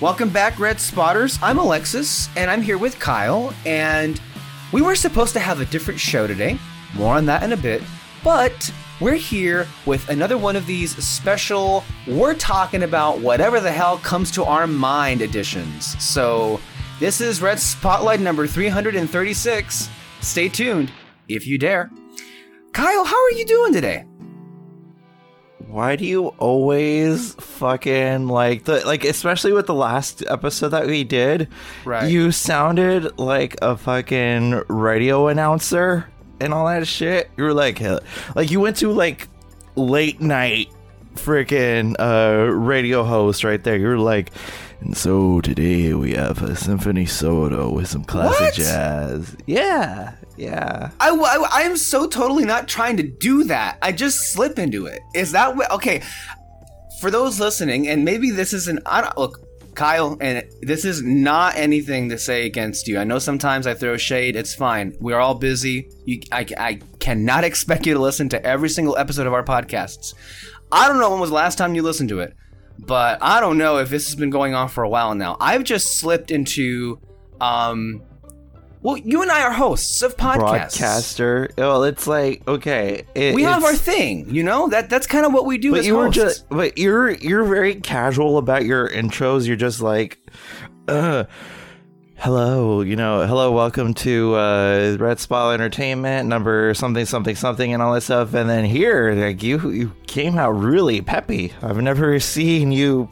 Welcome back, Red Spotters. I'm Alexis, and I'm here with Kyle. And we were supposed to have a different show today. More on that in a bit. But we're here with another one of these special, we're talking about whatever the hell comes to our mind editions. So this is Red Spotlight number 336. Stay tuned if you dare. Kyle, how are you doing today? Why do you always fucking like the like especially with the last episode that we did? Right. You sounded like a fucking radio announcer and all that shit. You were like hell- like you went to like late night freaking uh radio host right there. You were like and so today we have a symphony soda with some classic What? jazz. Yeah. Yeah. I, I, I am so totally not trying to do that. I just slip into it. Is that what? Okay. For those listening, and maybe this isn't. I don't look, Kyle, and this is not anything to say against you. I know sometimes I throw shade. It's fine. We're all busy. You, I, I cannot expect you to listen to every single episode of our podcasts. I don't know when was the last time you listened to it, but I don't know if this has been going on for a while now. I've just slipped into, um, well, you and I are hosts of podcasts. Broadcaster. Well, it's like okay. It, we have our thing, you know. That that's kind of what we do But you were just, but you're you're very casual about your intros. You're just like, uh, hello, you know, hello, welcome to uh, Red Spot Entertainment number something something something and all that stuff. And then here, like you you came out really peppy. I've never seen you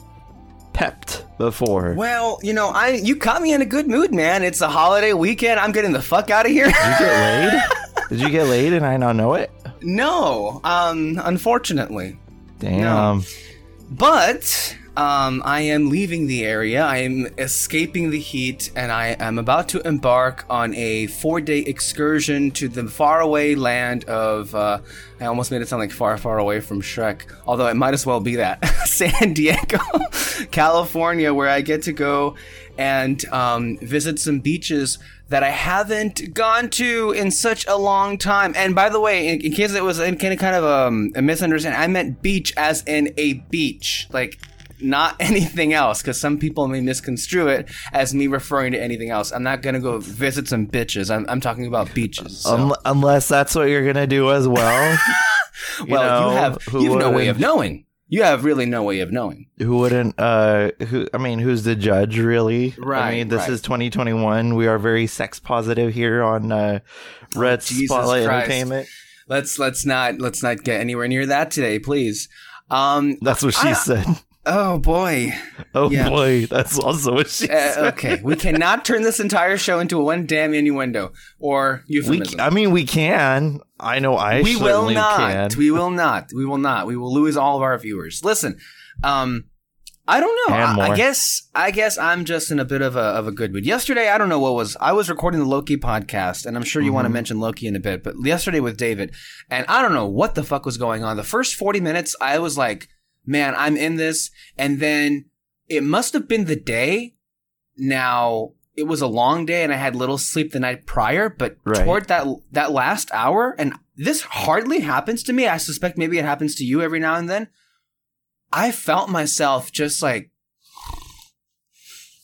pepped before. well, you know, I you caught me in a good mood, man. It's a holiday weekend. I'm getting the fuck out of here. Did you get laid? Did you get laid and I not know it? no, um, unfortunately, Damn. but um, I am leaving the area. I am escaping the heat, and I am about to embark on a four-day excursion to the faraway land of. Uh, I almost made it sound like far, far away from Shrek, although it might as well be that San Diego, California, where I get to go and um, visit some beaches that I haven't gone to in such a long time. And by the way, in, in case it was in kind of kind of um, a misunderstanding, I meant beach as in a beach, like not anything else, because some people may misconstrue it as me referring to anything else. I'm not gonna go visit some bitches. I'm, I'm talking about beaches. so- Un- unless that's what you're gonna do as well. You well, know, you have you have no way of knowing. You have really no way of knowing. who wouldn't uh who i mean who's the judge really Right. i mean this right. is 2021 we are very sex positive here on uh red Oh, spotlight Christ. entertainment Let's let's not let's not get anywhere near that today, please. Um. that's what she I- said Oh boy. oh yeah. boy that's also what she Uh, okay, we cannot turn this entire show into a one damn innuendo or we, euphemism. i mean we can i know i we will not. can We will not. We will not. We will lose all of our viewers. Listen, um, I don't know. I, I guess I guess I'm just in a bit of a of a good mood. Yesterday, I don't know what was. I was recording the Loki podcast, and I'm sure you want to Mhm. mention Loki in a bit. But yesterday with David, and I don't know what the fuck was going on. The first 40 minutes, I was like, man, I'm in this, and then it must have been the day. Now it was a long day, and I had little sleep the night prior. But Right. toward that that last hour, and this hardly happens to me. I suspect maybe it happens to you every now and then. I felt myself just like,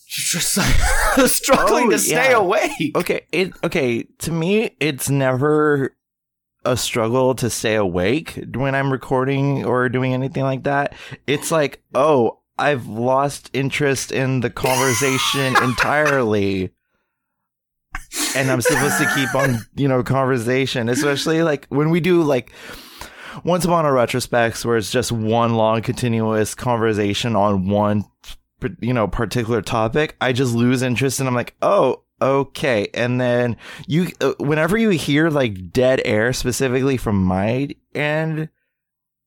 just like struggling Oh, to stay yeah. awake. okay it okay to me it's never a struggle to stay awake when i'm recording or doing anything like that it's like oh i've lost interest in the conversation entirely. And i'm supposed to keep on you know conversation especially like when we do like once upon a retrospects where it's just one long continuous conversation on one you know particular topic i just lose interest and i'm like oh okay and then you uh, whenever you hear like dead air specifically from my end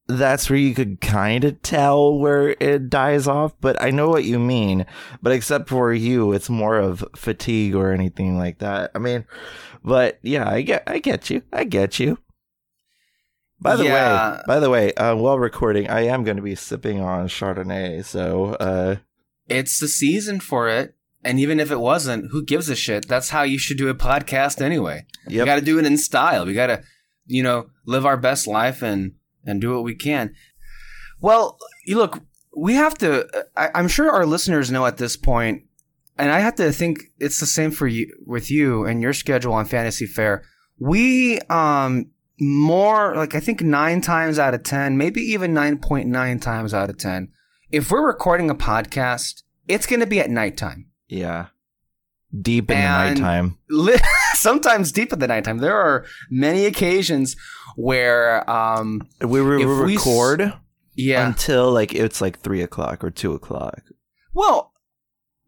that's where you could kind of tell where it dies off but i know what you mean but except for you it's more of fatigue or anything like that i mean but yeah i get i get you i get you by the Yeah. way by the way uh, while recording i am going to be sipping on chardonnay so uh It's the season for it. And even if it wasn't, who gives a shit? That's how you should do a podcast anyway. We got to do it in style. We got to, you know, live our best life and and do what we can. Well, you look, we have to. I, I'm sure our listeners know at this point, and I have to think it's the same for you with you and your schedule on Fantasy Fair. We um more like I think nine times out of ten, maybe even nine point nine times out of ten, if we're recording a podcast, it's going to be at nighttime. Yeah. Deep in And- the nighttime. Li- Sometimes deep in the nighttime. There are many occasions where, um, We, re- we s- record yeah, until like it's like three o'clock or two o'clock. Well,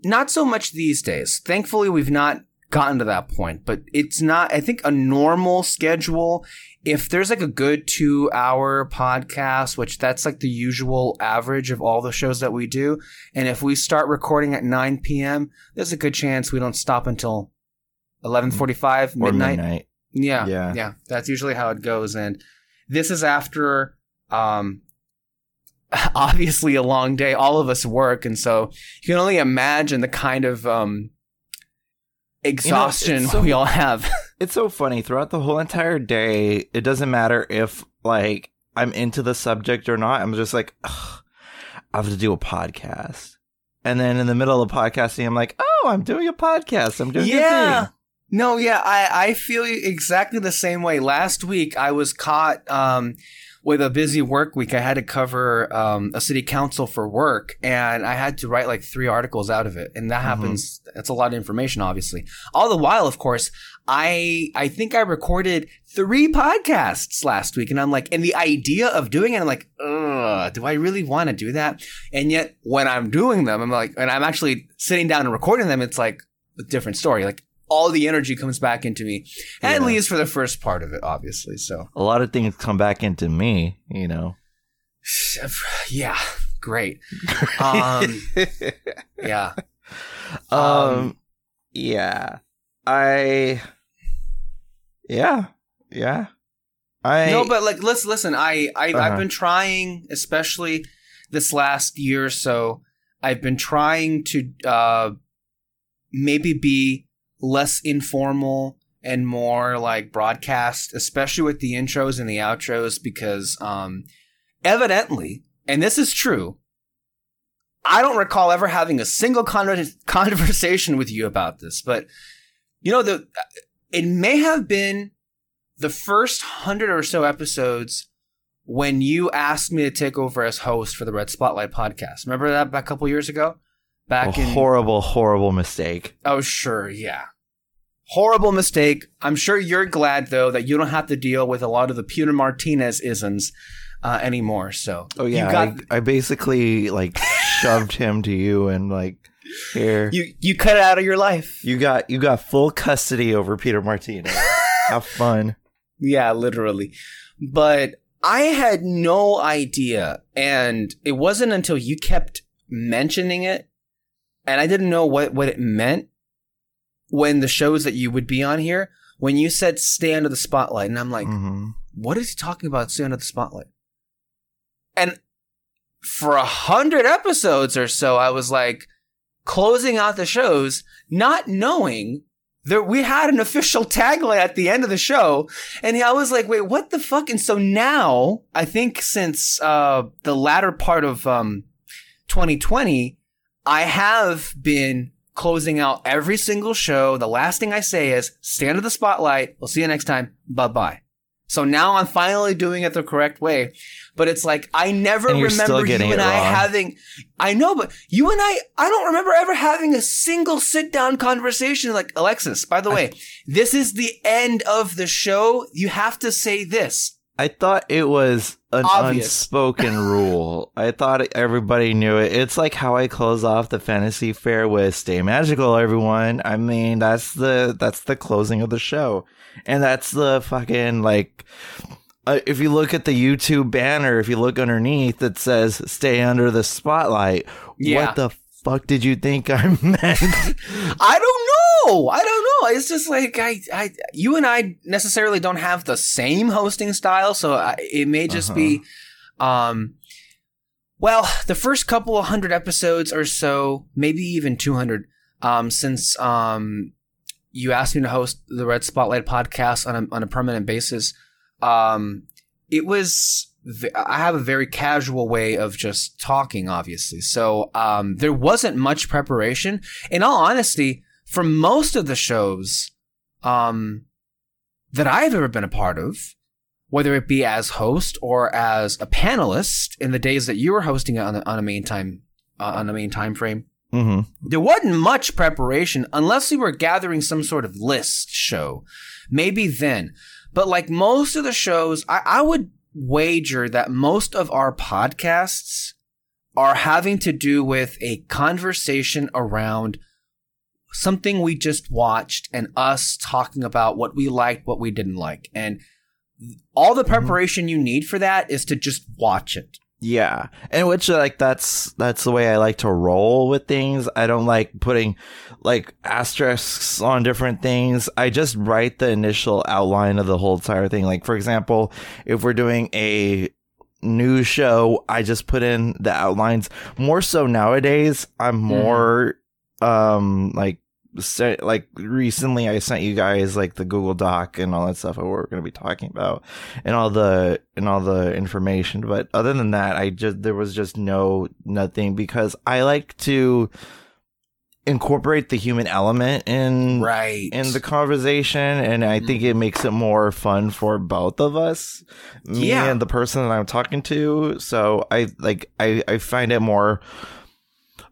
not so much these days. Thankfully, we've not gotten to that point, but it's not, I think, a normal schedule. If there's like a good two hour podcast, which that's like the usual average of all the shows that we do, and if we start recording at 9 p.m., there's a good chance we don't stop until 11:45 midnight. midnight. Yeah, Yeah. yeah. That's usually how it goes, and this is after, um, obviously a long day. All of us work, and so you can only imagine the kind of um exhaustion it's so- we all have. It's so funny. Throughout the whole entire day, it doesn't matter if like I'm into the subject or not. I'm just like, I have to do a podcast. And then in the middle of podcasting, I'm like, oh, I'm doing a podcast. I'm doing yeah. thing. No, yeah, I, I feel exactly the same way. Last week, I was caught um, with a busy work week. I had to cover um, a city council for work, and I had to write like three articles out of it. And that Mhm. happens. That's a lot of information, obviously. All the while, of course, I I think I recorded three podcasts last week, and I'm like, and the idea of doing it, I'm like, ugh, do I really want to do that? And yet, when I'm doing them, I'm like, and I'm actually sitting down and recording them, it's like a different story. Like all the energy comes back into me, at Yeah. least for the first part of it, obviously. So, A lot of things come back into me, you know. yeah, great. Um, yeah, um, Um, yeah. I Yeah. Yeah. I no, but like, let's listen. I, I I've Uh-huh. been trying, especially this last year or so. I've been trying to uh, maybe be less informal and more like broadcast, especially with the intros and the outros, because um, evidently, and this is true, I don't recall ever having a single con- conversation with you about this, but you know, the it may have been the first hundred or so episodes when you asked me to take over as host for the Red Spotlight podcast. Remember that a couple years ago? Back a in horrible, horrible mistake. Oh, sure, yeah. Horrible mistake. I'm sure you're glad though that you don't have to deal with a lot of the Peter Martinez isms uh, anymore. So Oh yeah, you got I, I basically like shoved him to you and like here you you cut it out of your life. you got you got full custody over Peter Martinez. Have fun. Yeah, literally. But I had no idea. And it wasn't until you kept mentioning it and I didn't know what, what it meant when the shows that you would be on here, when you said stay under the spotlight. And I'm like, Mhm. what is he talking about stay under the spotlight? And for a hundred episodes or so, I was like closing out the shows, not knowing that we had an official tagline at the end of the show. And I was like, wait, what the fuck? And so now, I think since uh, the latter part of um, 2020, I have been closing out every single show. The last thing I say is stand under the spotlight. We'll see you next time. Bye bye. So now I'm finally doing it the correct way. But it's like, I never And you're still remember you and I having, I know, but you and I, I don't remember ever having a single sit down conversation like, Alexis, by the way, this is the end of the show. You have to say this. I thought it was an Obvious. unspoken rule. I thought everybody knew it. It's like how I close off the fantasy fair with "Stay magical, everyone." I mean, that's the that's the closing of the show, and that's the fucking like. Uh, if you look at the YouTube banner, if you look underneath, it says "Stay under the spotlight." Yeah. What the fuck did you think I meant? I don't know. I don't know. It's just like I, I, you and I necessarily don't have the same hosting style, so I, it may just be, um, well, the first couple of hundred episodes or so, maybe even two hundred, um, since um, you asked me to host the Red Spotlight podcast on a on a permanent basis, um, it was I have a very casual way of just talking, obviously. So um, there wasn't much preparation. In all honesty, for most of the shows um, that I've ever been a part of, whether it be as host or as a panelist in the days that you were hosting it on a, on a main time uh, on a main time frame, Mm-hmm. there wasn't much preparation unless we were gathering some sort of list show. Maybe then. But like most of the shows, I, I would wager that most of our podcasts are having to do with a conversation around something we just watched and us talking about what we liked, what we didn't like. And all the mm-hmm. preparation you need for that is to just watch it. Yeah, and which like that's that's the way I like to roll with things. I don't like putting like asterisks on different things. I just write the initial outline of the whole entire thing. Like for example, if we're doing a new show, I just put in the outlines. More so nowadays, I'm mm-hmm. more um like like recently I sent you guys like the Google Doc and all that stuff what we're going to be talking about and all the and all the information but other than that I just there was just no nothing because I like to incorporate the human element in Right. in the conversation and I think it makes it more fun for both of us me Yeah. and the person that I'm talking to so I like I I find it more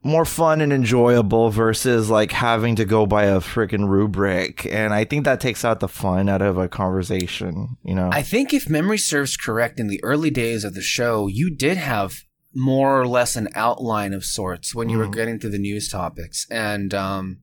more fun and enjoyable versus like having to go by a freaking rubric and I think that takes out the fun out of a conversation you know I think if memory serves correct, in the early days of the show, you did have more or less an outline of sorts when you were Mhm. getting to the news topics. And um,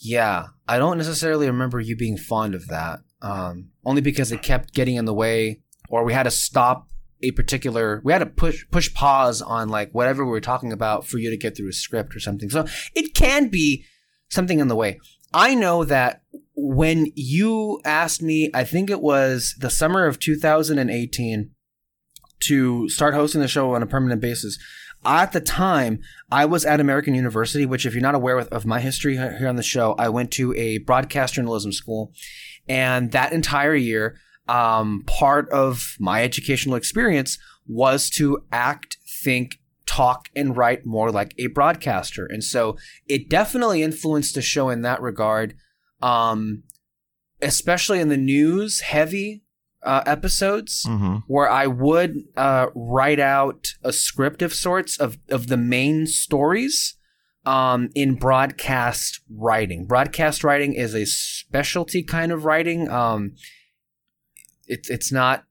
yeah, I don't necessarily remember you being fond of that, um, only because it kept getting in the way, or we had to stop a particular, we had to push push pause on like whatever we were talking about for you to get through a script or something. So it can be something in the way. I know that when you asked me, I think it was the summer of 2018 to start hosting the show on a permanent basis. At the time, I was at American University, which, if you're not aware of my history here on the show, I went to a broadcast journalism school. And that entire year, um, part of my educational experience was to act, think, talk, and write more like a broadcaster. And so it definitely influenced the show in that regard, um, especially in the news heavy uh, episodes hmm where I would uh, write out a script of sorts of, of the main stories um, in broadcast writing. Broadcast writing is a specialty kind of writing. Um, it's it's not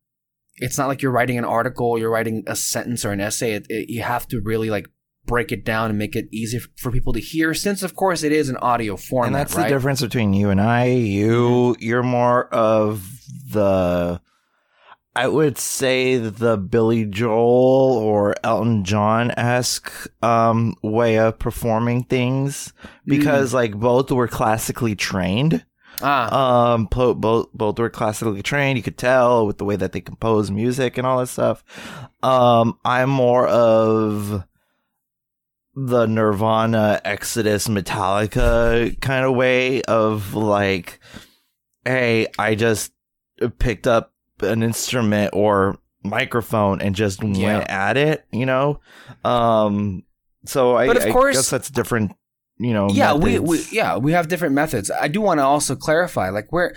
it's not like you're writing an article, you're writing a sentence or an essay. It, it, you have to really like break it down and make it easy for people to hear. Since of course it is an audio format, and that's right? the difference between you and I. You you're more of the I would say the Billy Joel or Elton John esque um, way of performing things because like both were classically trained. Ah, Um, both both were classically trained. You could tell with the way that they compose music and all that stuff. Um, I'm more of the Nirvana, Exodus, Metallica kind of way of like, hey, I just picked up an instrument or microphone and just Yeah. went at it, you know. Um, so I, But of I course- guess that's different. You know, yeah we, we yeah we have different methods. I do want to also clarify like where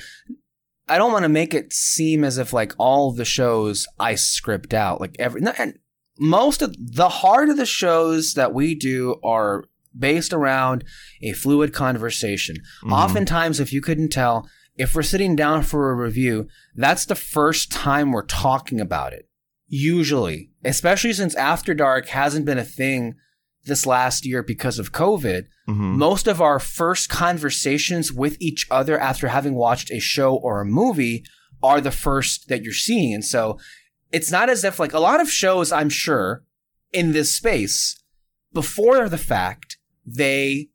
i don't want to make it seem as if like all the shows i script out like every no, and most of the heart of the shows that we do are based around a fluid conversation. Mhm. oftentimes if you couldn't tell if we're sitting down for a review that's the first time we're talking about it usually especially since after dark hasn't been a thing this last year because of covid Mhm. most of our first conversations with each other after having watched a show or a movie are the first that you're seeing. And so it's not as if like a lot of shows, I'm sure, in this space, before the fact, they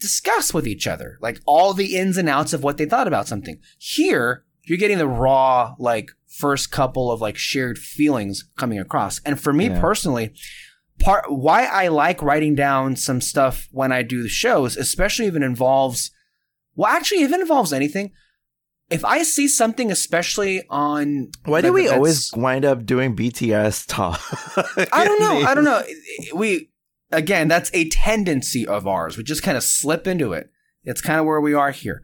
discuss with each other, like all the ins and outs of what they thought about something. Here, you're getting the raw, like first couple of like shared feelings coming across. And for me Yeah. personally, part why I like writing down some stuff when I do the shows, especially if it involves well, actually if it involves anything, if I see something, especially on Why do we always wind up doing BTS talk? I don't know. I don't know. We again, that's a tendency of ours. We just kind of slip into it. It's kind of where we are here.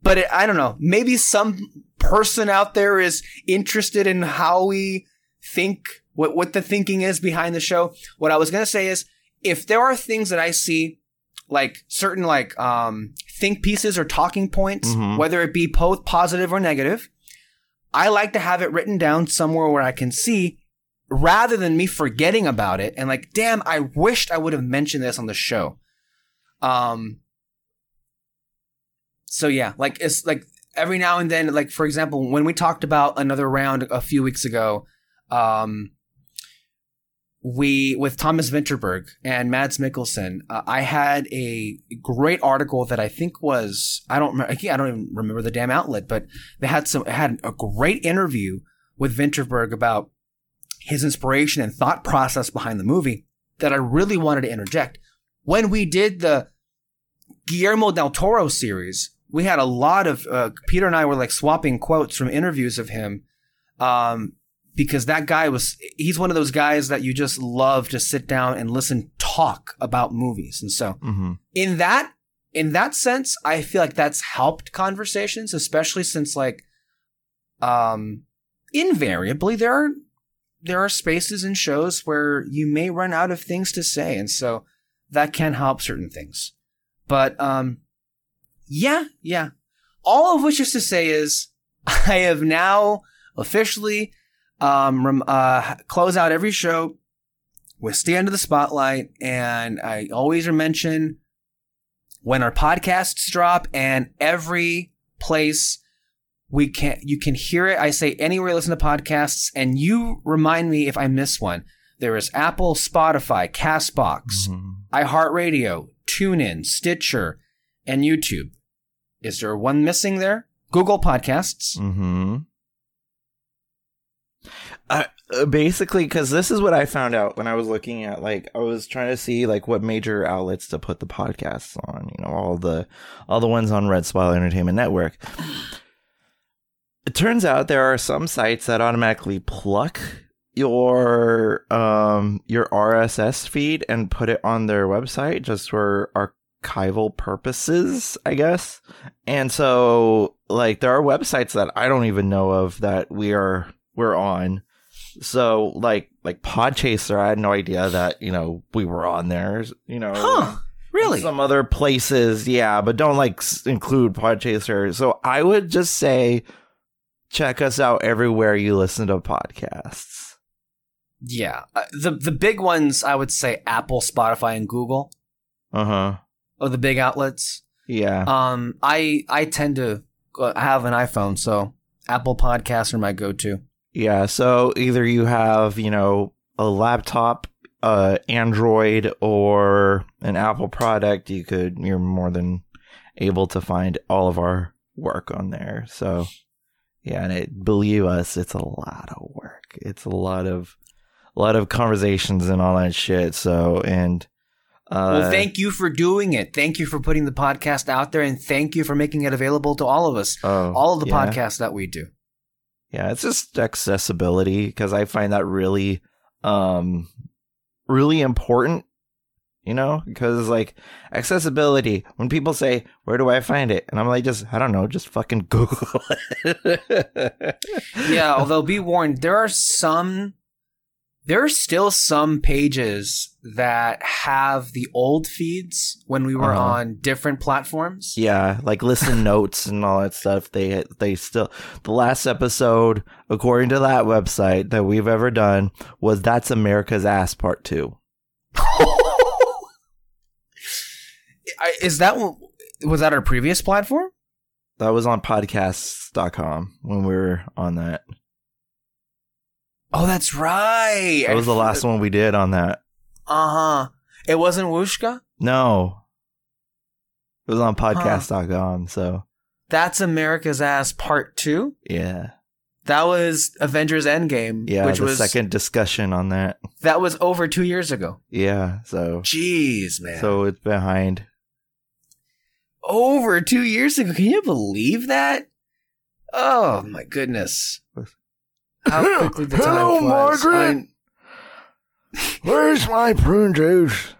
But it, I don't know. Maybe some person out there is interested in how we think, what what the thinking is behind the show. What I was gonna say is, if there are things that I see, like certain like um think pieces or talking points, Mhm. whether it be both positive or negative, I like to have it written down somewhere where I can see rather than me forgetting about it and like, damn, I wished I would have mentioned this on the show. Um, so yeah, like it's like every now and then, like for example, when we talked about another round a few weeks ago, um, we with Thomas Vinterberg and Mads Mikkelsen, uh, I had a great article that I think was I don't remember, I don't even remember the damn outlet, but they had some had a great interview with Vinterberg about his inspiration and thought process behind the movie that I really wanted to interject. When we did the Guillermo del Toro series, we had a lot of uh, Peter and I were like swapping quotes from interviews of him, um, because that guy was he's one of those guys that you just love to sit down and listen talk about movies, and so Mhm. in that in that sense, I feel like that's helped conversations, especially since like um invariably there are there are spaces and shows where you may run out of things to say, and so that can help certain things. But um yeah, yeah. All of which is to say is I have now officially um uh close out every show with Stay Under the Spotlight, and I always mention when our podcasts drop and every place we can you can hear it. I say anywhere you listen to podcasts, and you remind me if I miss one. There is Apple, Spotify, Castbox, Mhm. iHeartRadio, TuneIn, Stitcher, and YouTube. Is there one missing there? Google Podcasts. Mm-hmm. Uh, basically, because this is what I found out when I was looking at, like, I was trying to see like what major outlets to put the podcasts on. You know, all the all the ones on Red Spotlight Entertainment Network. It turns out there are some sites that automatically pluck your um your RSS feed and put it on their website just for archival purposes, I guess. And so like there are websites that I don't even know of that we are we're on. So like like Podchaser, I had no idea that, you know, we were on there, you know. Huh. Really? Some other places, yeah, but don't like s- include Podchaser. So I would just say check us out everywhere you listen to podcasts. Yeah. Uh, the the big ones I would say Apple, Spotify, and Google Uh-huh. are the big outlets. Yeah. Um, I I tend to uh, have an iPhone, so Apple Podcasts are my go-to. Yeah, so either you have, you know, a laptop, uh Android or an Apple product, you could you're more than able to find all of our work on there. So yeah, and it believe us, it's a lot of work. It's a lot of a lot of conversations and all that shit. So and uh well, thank you for doing it. Thank you for putting the podcast out there, and thank you for making it available to all of us. oh, All of the yeah. podcasts that we do. Yeah, it's just accessibility because I find that really, um, really important. You know, because like accessibility. When people say, "Where do I find it?" and I'm like, just I don't know, just fucking Google it. Yeah, although be warned, there are some, there are still some pages that have the old feeds when we were Uh-huh. on different platforms. yeah, like listen notes and all that stuff. They they still the last episode, according to that website that we've ever done, was that's America's ass part two. Is that was that our previous platform? That was on podcasts.com when we were on that. Oh, that's right. That was the last one we did on that. Uh huh. It wasn't Whooshkaa. No. It was on podcast.com, so That's America's Ass Part Two. yeah. That was Avengers Endgame, Yeah, which the was second discussion on that. that was over two years ago. Yeah, so Jeez, man. so it's behind. over two years ago. Can you believe that? Oh my goodness! How quickly the time Hello, flies. Margaret. I'm- Where's my prune juice?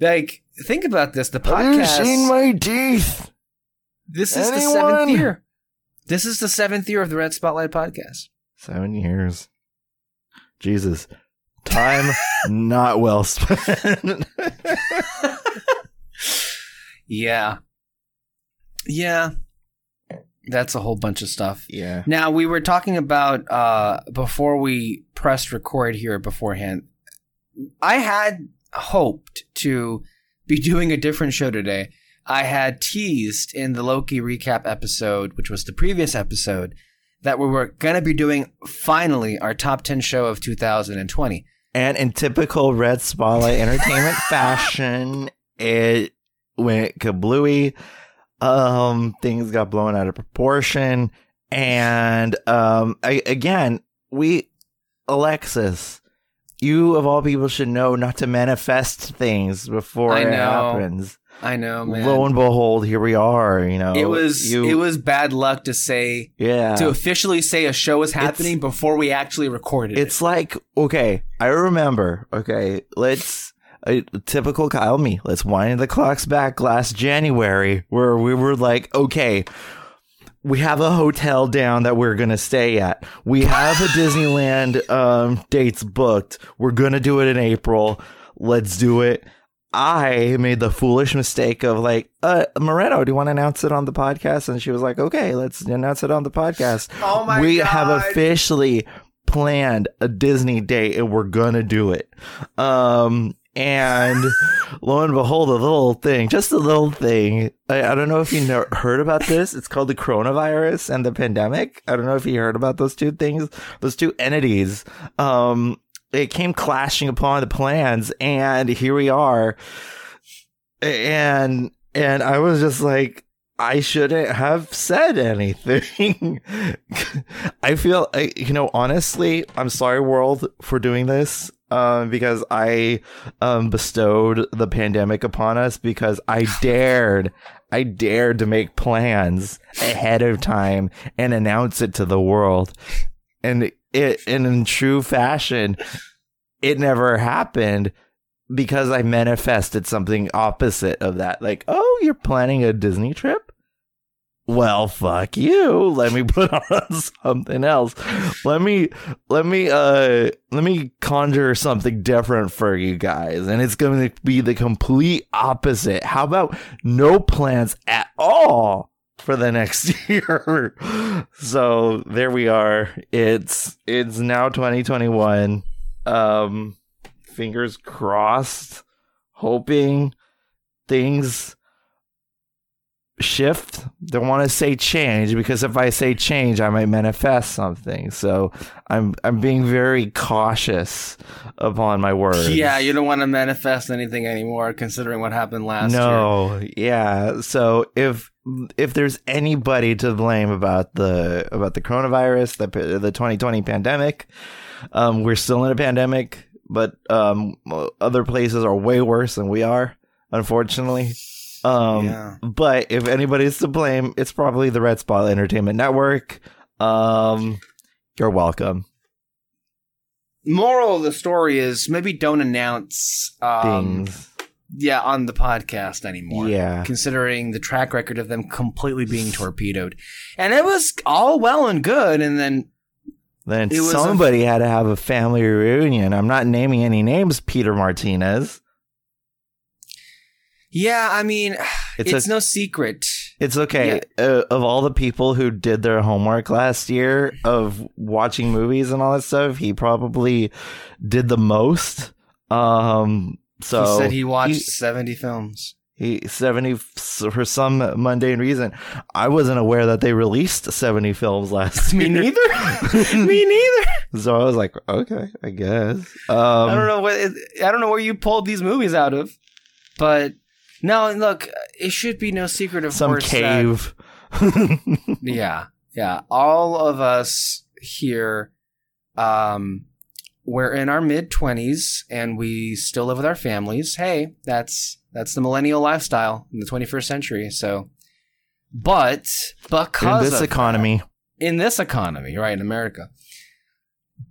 Like, think about this. The Have you podcast. seen my teeth? this is the seventh year. This is the seventh year of the Red Spotlight podcast. Seven years. Jesus. Time not well spent. Yeah, yeah. That's a whole bunch of stuff. yeah. Now we were talking about uh before we pressed record here beforehand. I had hoped to be doing a different show today. I had teased in the Loki recap episode, which was the previous episode, that we were going to be doing finally our top 10 show of 2020. And in typical Red Spotlight Entertainment fashion, it went kablooey. Um, things got blown out of proportion. And um, I, again, we, Alexis, you of all people should know not to manifest things before it happens. I know, man. Lo and behold, here we are. You know, it was you, it was bad luck to say yeah. to officially say a show is happening before we actually recorded it. It's like okay, I remember. Okay, let's a typical Kyle me. Let's wind the clocks back last January, where we were like, okay, we have a hotel down that we're gonna stay at. We have a Disneyland um, dates booked. We're gonna do it in April. Let's do it. I made the foolish mistake of like, uh, Moreno, do you want to announce it on the podcast? And she was like, okay, let's announce it on the podcast oh my we god. have officially planned a Disney date and we're gonna do it. Um, and lo and behold, a little thing, just a little thing. I, I don't know if you know, heard about this. It's called the coronavirus and the pandemic. I don't know if you heard about those two things, those two entities. Um, it came clashing upon the plans, and here we are. And and I was just like, I shouldn't have said anything. I feel, I, you know, honestly, I'm sorry, world, for doing this. Um, because I um, bestowed the pandemic upon us because I dared, I dared to make plans ahead of time and announce it to the world, and it, and in true fashion, it never happened because I manifested something opposite of that. Like, oh, you're planning a Disney trip? Well, fuck you. Let me put on something else. Let me let me uh let me conjure something different for you guys. And it's going to be the complete opposite. How about no plans at all for the next year? so, there we are. It's it's now 2021. Um fingers crossed, hoping things shift. Don't want to say change because if I say change, I might manifest something. So I'm I'm being very cautious upon my words. yeah, you don't want to manifest anything anymore, considering what happened last year. no, yeah. So if if there's anybody to blame about the about the coronavirus, the the 2020 pandemic, um, we're still in a pandemic, but um, other places are way worse than we are, unfortunately. Um, Yeah. but if anybody's to blame, it's probably the Red Spot Entertainment Network. Um, you're welcome. Moral of the story is maybe don't announce um, Things, yeah on the podcast anymore. yeah. considering the track record of them completely being torpedoed. And it was all well and good, and then Then was a- somebody had to have a family reunion. I'm not naming any names, Peter Martinez. Yeah, I mean, It's it's, a- no secret. It's okay. Uh, of all the people who did their homework last year of watching movies and all that stuff, he probably did the most. Um, so he said he watched he- seventy films. He 70 for some mundane reason. I wasn't aware that they released 70 films last Me year. neither. Me neither. So I was like, okay, I guess. Um, I don't know what I don't know where you pulled these movies out of, but no, look, it should be no secret of Some course that- cave. yeah, yeah. All of us here, um, we're in our mid twenties and we still live with our families. Hey, that's that's the millennial lifestyle in the twenty first century. So But because in this economy. that- in this economy, right in America,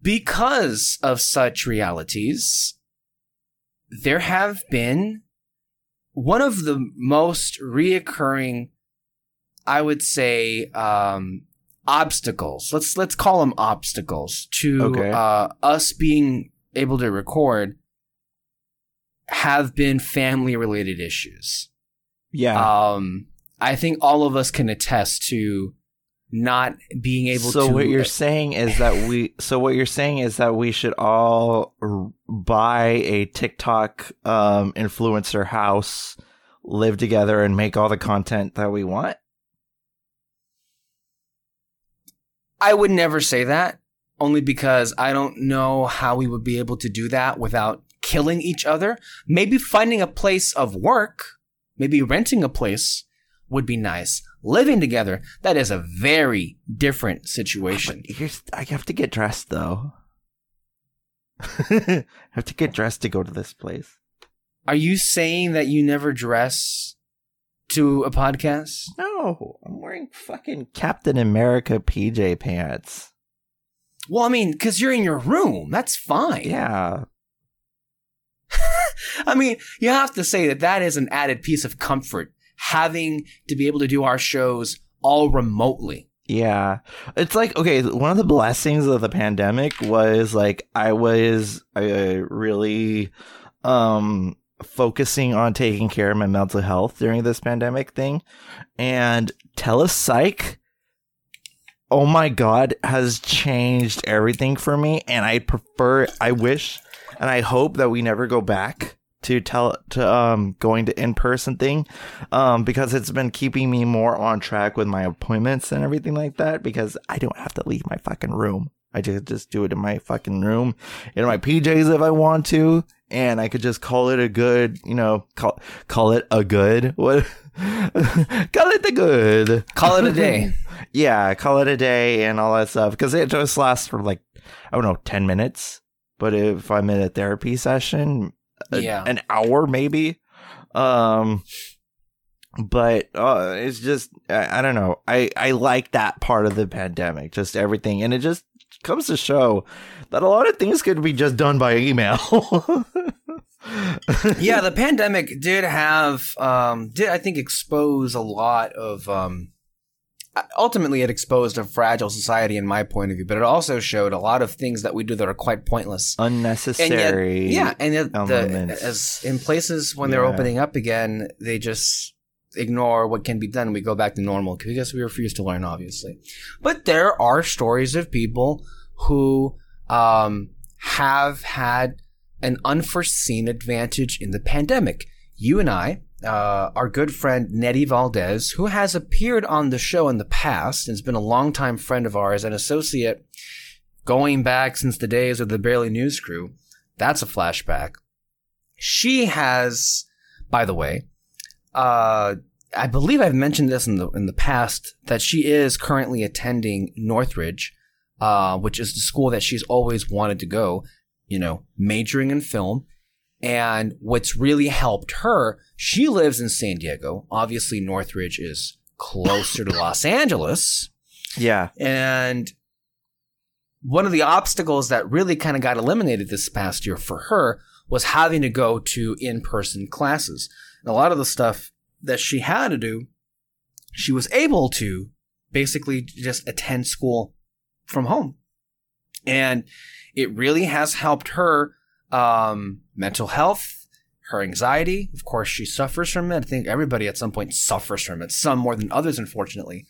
because of such realities, there have been one of the most reoccurring, I would say, um, obstacles. Let's let's call them obstacles to Okay. uh, us being able to record. Have been family related issues. Yeah. Um, I think all of us can attest to not being able so to. what you're saying is that we so what you're saying is that we should all r- buy a TikTok um influencer house, live together and make all the content that we want? I would never say that, only because I don't know how we would be able to do that without killing each other. Maybe finding a place of work, maybe renting a place would be nice. Living together, that is a very different situation. But here's I have to get dressed though. I have to get dressed to go to this place. Are you saying that you never dress to a podcast? No, I'm wearing fucking Captain America PJ pants. Well, I mean, because you're in your room. That's fine. Yeah. I mean, you have to say that that is an added piece of comfort having to be able to do our shows all remotely. Yeah. It's like, okay, one of the blessings of the pandemic was like I was uh, really um focusing on taking care of my mental health during this pandemic thing. And telepsych oh my god has changed everything for me and I prefer I wish and I hope that we never go back to tell to um going to in-person thing um because it's been keeping me more on track with my appointments and everything like that because I don't have to leave my fucking room. I just just do it in my fucking room in my PJs if I want to and I could just call it a good, you know, call call it a good what call it the good. Call it a day. yeah, call it a day and all that stuff because it just lasts for like I don't know, 10 minutes. But if I'm in a therapy session, a- Yeah. an hour maybe. Um but uh it's just I, I don't know. I I like that part of the pandemic, just everything and it just comes to show that a lot of things could be just done by email. yeah, the pandemic did have, um, did I think expose a lot of, um, ultimately it exposed a fragile society in my point of view, but it also showed a lot of things that we do that are quite pointless. And yet, unnecessary. yeah, and yet the, as in places when they're opening up again, they just ignore what can be done. We go back to normal because we refuse to learn, obviously. But there are stories of people who um, have had an unforeseen advantage in the pandemic. You and I, uh, our good friend Nettie Valdez, who has appeared on the show in the past and has been a longtime friend of ours and associate going back since the days of the Barely News crew. That's a flashback. She has, by the way, uh, I believe I've mentioned this in the in the past that she is currently attending Northridge, uh, which is the school that she's always wanted to go. You know, majoring in film. And what's really helped her, she lives in San Diego. Obviously, Northridge is closer to Los Angeles. yeah. And one of the obstacles that really kind of got eliminated this past year for her was having to go to in person classes. And a lot of the stuff that she had to do, she was able to basically just attend school from home. And it really has helped her um, mental health, her anxiety. Of course, she suffers from it. I think everybody at some point suffers from it, some more than others, unfortunately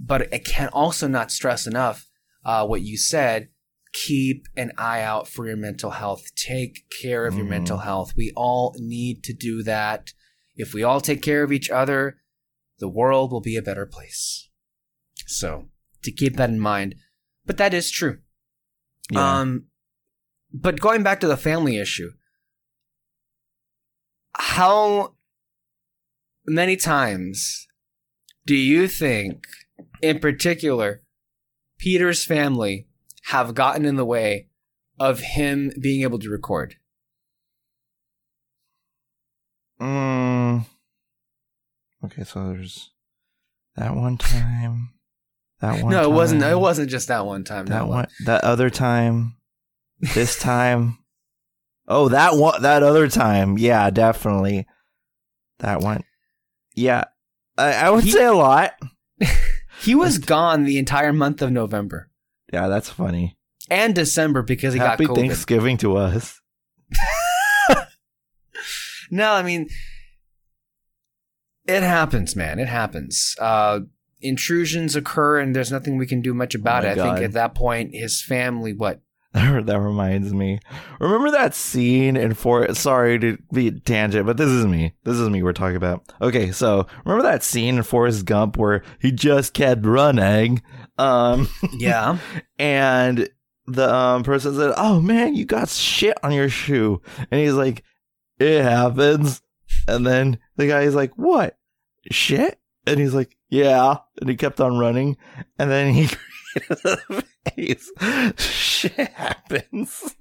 but I can also not stress enough uh, what you said. Keep an eye out for your mental health. Take care of your Mhm. mental health. We all need to do that. If we all take care of each other, the world will be a better place. So, to keep that in mind. But that is true. Yeah. Um, but going back to the family issue, how many times do you think, in particular, Peter's family have gotten in the way of him being able to record? Mm. Okay, so there's That one time. That one. no, it wasn't. It wasn't just that one time. That no. one. That other time. This time. Oh, that one. That other time. Yeah, definitely. That one. Yeah, I, I would He- say a lot. He was gone the entire month of November Yeah, that's funny. and December because he Happy got COVID. Thanksgiving to us. No, I mean, it happens, man. It happens. Uh, intrusions occur, and there's nothing we can do much about Oh it. I think at that point, his family, what? that reminds me. Remember that scene in For sorry to be a tangent, but this is me. This is me we're talking about. Okay, so remember that scene in Forrest Gump where he just kept running? Um Yeah. and the um person said, Oh man, you got shit on your shoe. And he's like, It happens. And then the guy's like, What? Shit? And he's like, Yeah. And he kept on running. And then he face. Shit happens.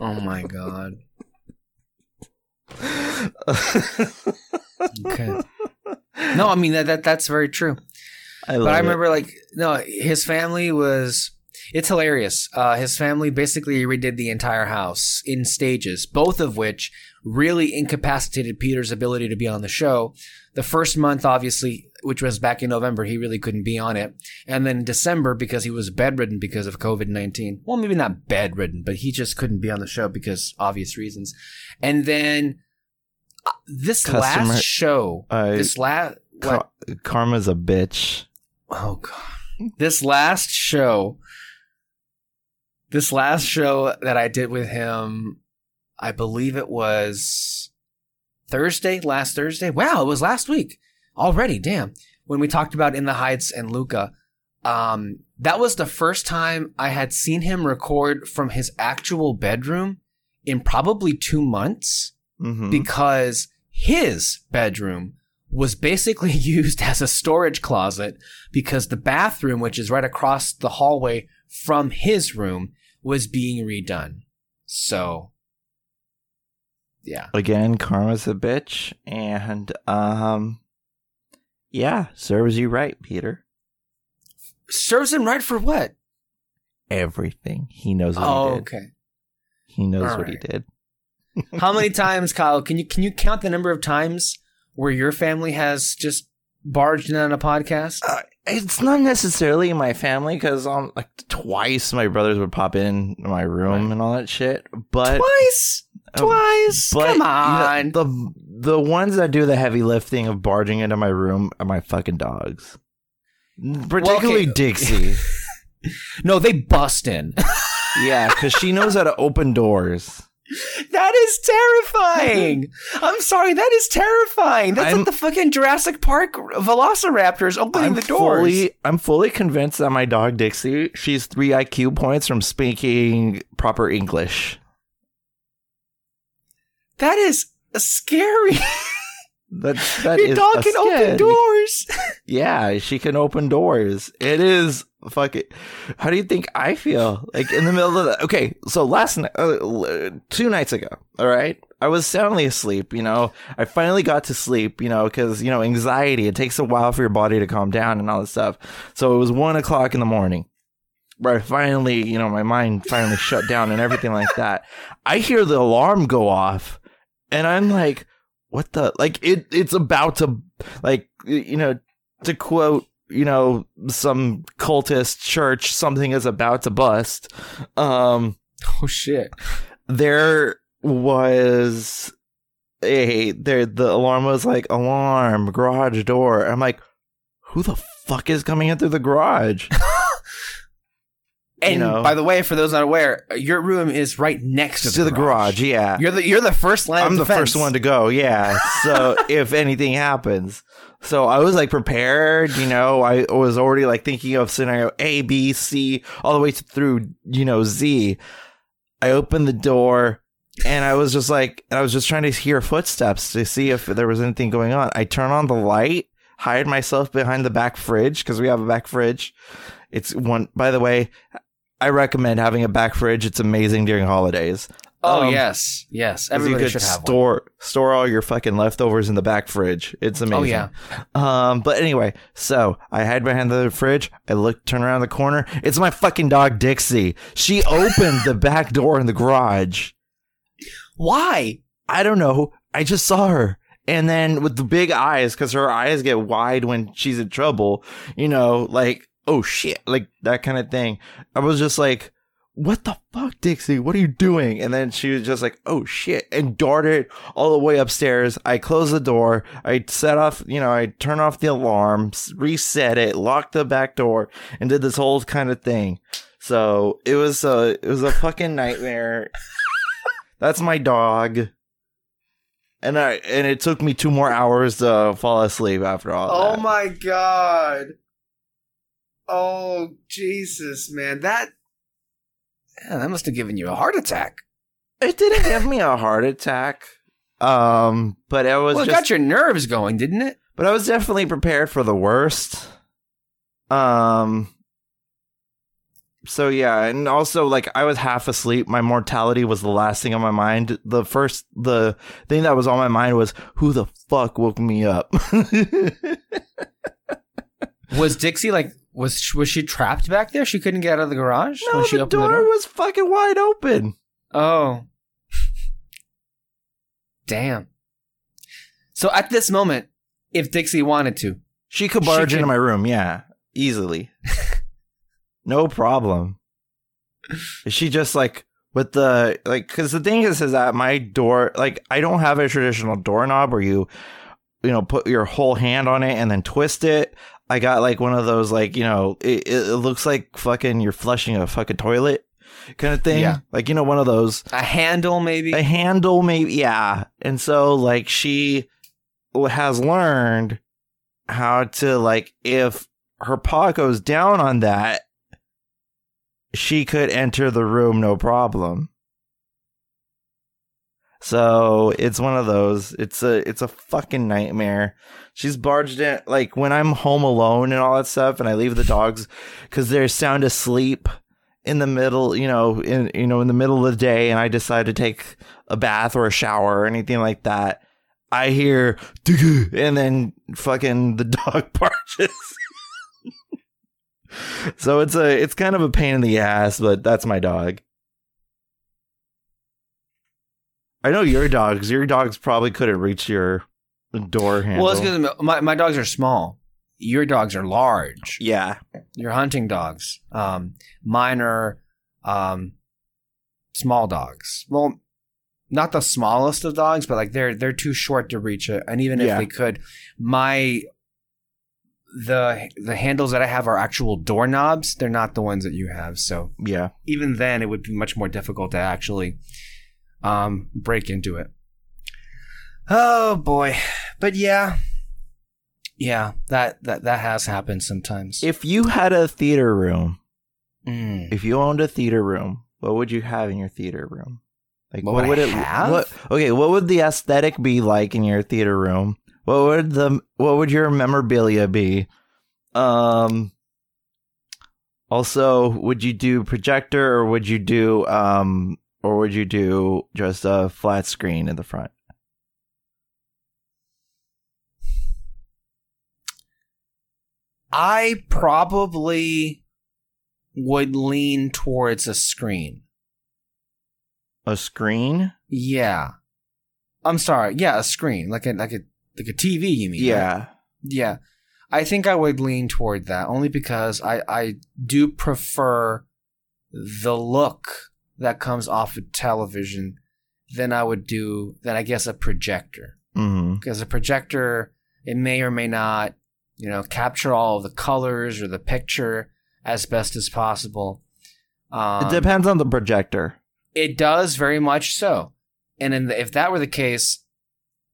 oh my god. Okay. No, I mean that, that that's very true. I But I it. remember, like, no, his family was. It's hilarious. Uh, his family basically redid the entire house in stages, both of which really incapacitated Peter's ability to be on the show. The first month, obviously, which was back in November, he really couldn't be on it. And then December, because he was bedridden because of COVID 19. Well, maybe not bedridden, but he just couldn't be on the show because obvious reasons. And then uh, this Customer- last show, I- this last. Car- Karma's a bitch. Oh god. This last show this last show that I did with him, I believe it was Thursday, last Thursday. Wow, it was last week. Already, damn. When we talked about In the Heights and Luca. Um that was the first time I had seen him record from his actual bedroom in probably 2 months Mhm. because his bedroom was basically used as a storage closet because the bathroom, which is right across the hallway from his room, was being redone. So, yeah. Again, Karma's a bitch. And, um, yeah, serves you right, Peter. Serves him right for what? Everything. He knows what Oh, he did. okay. He knows All what he did. How many times, Kyle? Can you can you count the number of times where your family has just barged in on a podcast? Uh, it's not necessarily my family because um like twice my brothers would pop in my room Right. and all that shit. But Twice, um, twice. but, Come you know, on. the the ones that do the heavy lifting of barging into my room are my fucking dogs. Particularly okay. Dixie. no, they bust in. yeah, because she knows how to open doors. That is terrifying. I'm sorry, that is terrifying. That's I'm- like the fucking Jurassic Park velociraptors opening I'm the doors. fully I'm fully convinced that my dog Dixie, she's three IQ points from speaking proper English. that is scary. That that Your dog can open doors. Yeah, she can open doors. It is fuck it. How do you think I feel? Like in the middle of the okay. So last night, uh, two nights ago, all right, I was soundly asleep. You know, I finally got to sleep. You know, because you know anxiety. It takes a while for your body to calm down and all this stuff. So it was one o'clock in the morning. Where I finally, you know, my mind finally shut down and everything like that. I hear the alarm go off, and I'm like, "What the?" Like it, it's about to, like, you know, to quote, you know, some cultist church, something is about to bust. Um, Oh shit. there was a there the alarm was like alarm garage door. I'm like, who the fuck is coming in through the garage? And know. by the way, for those not aware, your room is right next to, to the garage, yeah. You're the you're the first line. I'm the defense. first one to go, yeah. So if anything happens. So I was like prepared, you know, I was already like thinking of scenario A, B, C, all the way through, you know, Z. I opened the door and I was just like, I was just trying to hear footsteps to see if there was anything going on. I turn on the light, hide myself behind the back fridge because we have a back fridge. It's one, by the way, I recommend having a back fridge. It's amazing during holidays. Oh Um, yes, yes. 'cause you Everybody could should have one. store store all your fucking leftovers in the back fridge. It's amazing. Oh yeah. Um, but anyway, so I hide behind the fridge. I look, turn around the corner. It's my fucking dog Dixie. She opened the back door in the garage. Why? I don't know. I just saw her. And then with the big eyes, because her eyes get wide when she's in trouble, you know, like, oh shit, like that kind of thing. I was just like, what the fuck, Dixie? What are you doing? And then she was just like, oh shit, and darted all the way upstairs. I closed the door. I set off, you know, I turned off the alarm, reset it, locked the back door, and did this whole kind of thing. So it was a, it was a fucking nightmare. That's my dog. And I and it took me two more hours to fall asleep after all. Oh that. my god. Oh Jesus, man. That yeah, that must have given you a heart attack. It didn't give me a heart attack. Um, but it was well, it just got your nerves going, didn't it? but I was definitely prepared for the worst. Um so yeah, and also like I was half asleep. My mortality was the last thing on my mind. The first the thing that was on my mind was who the fuck woke me up? Was Dixie like was was she trapped back there? She couldn't get out of the garage no, when she the opened door, the door. was fucking wide open. Oh. Damn. So at this moment, if Dixie wanted to, She could She barge could- into my room, yeah, easily. no problem. Is she just like with the like because the thing is is that my door like I don't have a traditional doorknob where you you know put your whole hand on it and then twist it. I got like one of those like you know it, it, looks like fucking you're flushing a fucking toilet kind of thing. Yeah. Like you know one of those a handle maybe. a handle maybe yeah and so like she has learned how to like if her paw goes down on that she could enter the room no problem so it's one of those it's a it's a fucking nightmare she's barged in like when i'm home alone and all that stuff and i leave the dogs because they're sound asleep in the middle, you know, in you know, in the middle of the day, and I decide to take a bath or a shower or anything like that, I hear and then fucking the dog barges. so it's a it's kind of a pain in the ass, but that's my dog. I know your dogs. Your dogs probably couldn't reach your door handle. well, it's because my, my dogs are small. Your dogs are large. yeah, Your hunting dogs. Um, mine are um, small dogs. Well, not the smallest of dogs, but like they're they're too short to reach it. And even if Yeah. they could, my the the handles that I have are actual doorknobs. They're not the ones that you have. So yeah. even then, it would be much more difficult to actually um, break into it. Oh boy, but yeah, yeah, that that that has happened sometimes. If you had a theater room, Mm. if you owned a theater room, what would you have in your theater room? Like What would I have? What, okay, what would the aesthetic be like in your theater room? What would the what would your memorabilia be? Um also, would you do projector or would you do um or would you do just a flat screen in the front? I probably would lean towards a screen. A screen? Yeah, I'm sorry. Yeah, a screen, like a like a like a TV. You mean? right? Yeah. Yeah. I think I would lean toward that only because I, I do prefer the look that comes off of television than I would do than I guess a projector. Mhm. Because a projector, it may or may not, you know, capture all of the colors or the picture as best as possible. Um, it depends on the projector. it does very much so. And in the, if that were the case,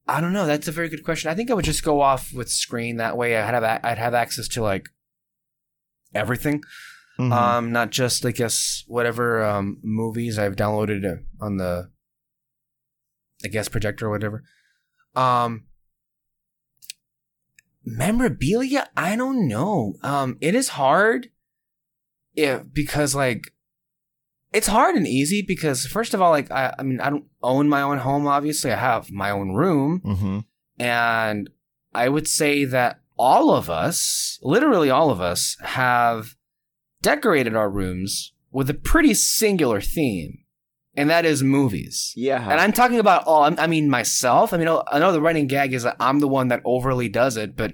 I don't know. That's a very good question. I think I would just go off with screen. That way, I'd have I'd have access to like everything, Mhm. um, not just I guess whatever um, movies I've downloaded uh, on the I guess projector or whatever. Um, memorabilia, I don't know. Um, it is hard, if because like it's hard and easy because first of all, like I, I mean, I don't own my own home. Obviously, I have my own room, Mm-hmm. and I would say that all of us, literally all of us, have decorated our rooms with a pretty singular theme, and that is movies. Yeah. And I'm talking about all. I'm- mean, myself. I mean, I know the running gag is that I'm the one that overly does it, but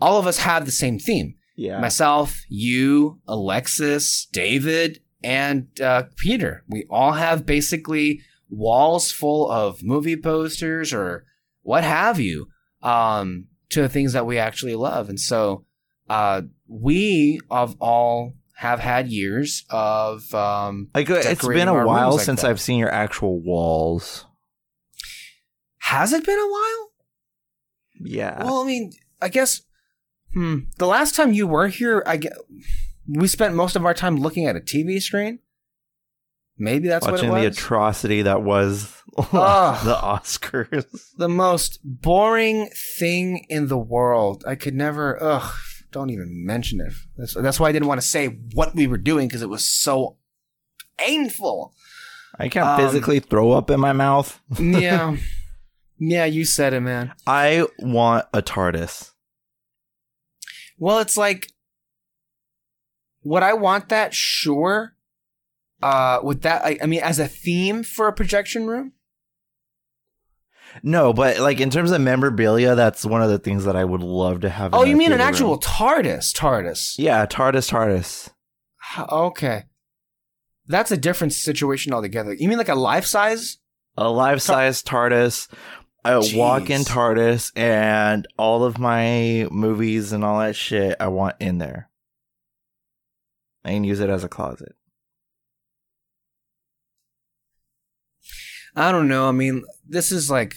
all of us have the same theme. yeah. Myself, you, Alexis, David, and uh, Peter. We all have basically walls full of movie posters or what have you um, to the things that we actually love. And so uh, we of all have had years of um, like it's decorating been a while like since that. I've seen your actual walls. has it been a while? Yeah. Well, I mean, I guess hmm, the last time you were here, I get we spent most of our time looking at a TV screen. Maybe that's Watching what the it was. atrocity that was the Oscars. the most boring thing in the world. I could never. Ugh, don't even mention it. That's, that's why I didn't want to say what we were doing because it was so painful. I can't Um, physically throw up in my mouth. Yeah, yeah, you said it, man. I want a TARDIS. Well, it's like, would I want that? Sure. Uh, with that, I, I mean, as a theme for a projection room. No, but like in terms of memorabilia, that's one of the things that I would love to have. Oh, you mean an actual room. TARDIS? TARDIS. Yeah, TARDIS, TARDIS. Okay. That's a different situation altogether. You mean like a life size? A life size TARDIS, a walk in TARDIS, and all of my movies and all that shit I want in there. I can use it as a closet. I don't know. I mean, this is like,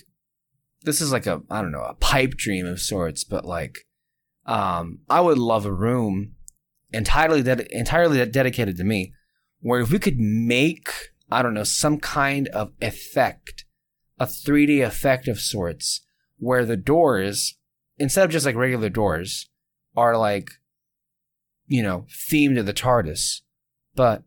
this is like a, I don't know, a pipe dream of sorts, but like, um, I would love a room entirely, ded- entirely dedicated to me where if we could make, I don't know, some kind of effect, a 3D effect of sorts where the doors, instead of just like regular doors, are like, you know, themed to the TARDIS. But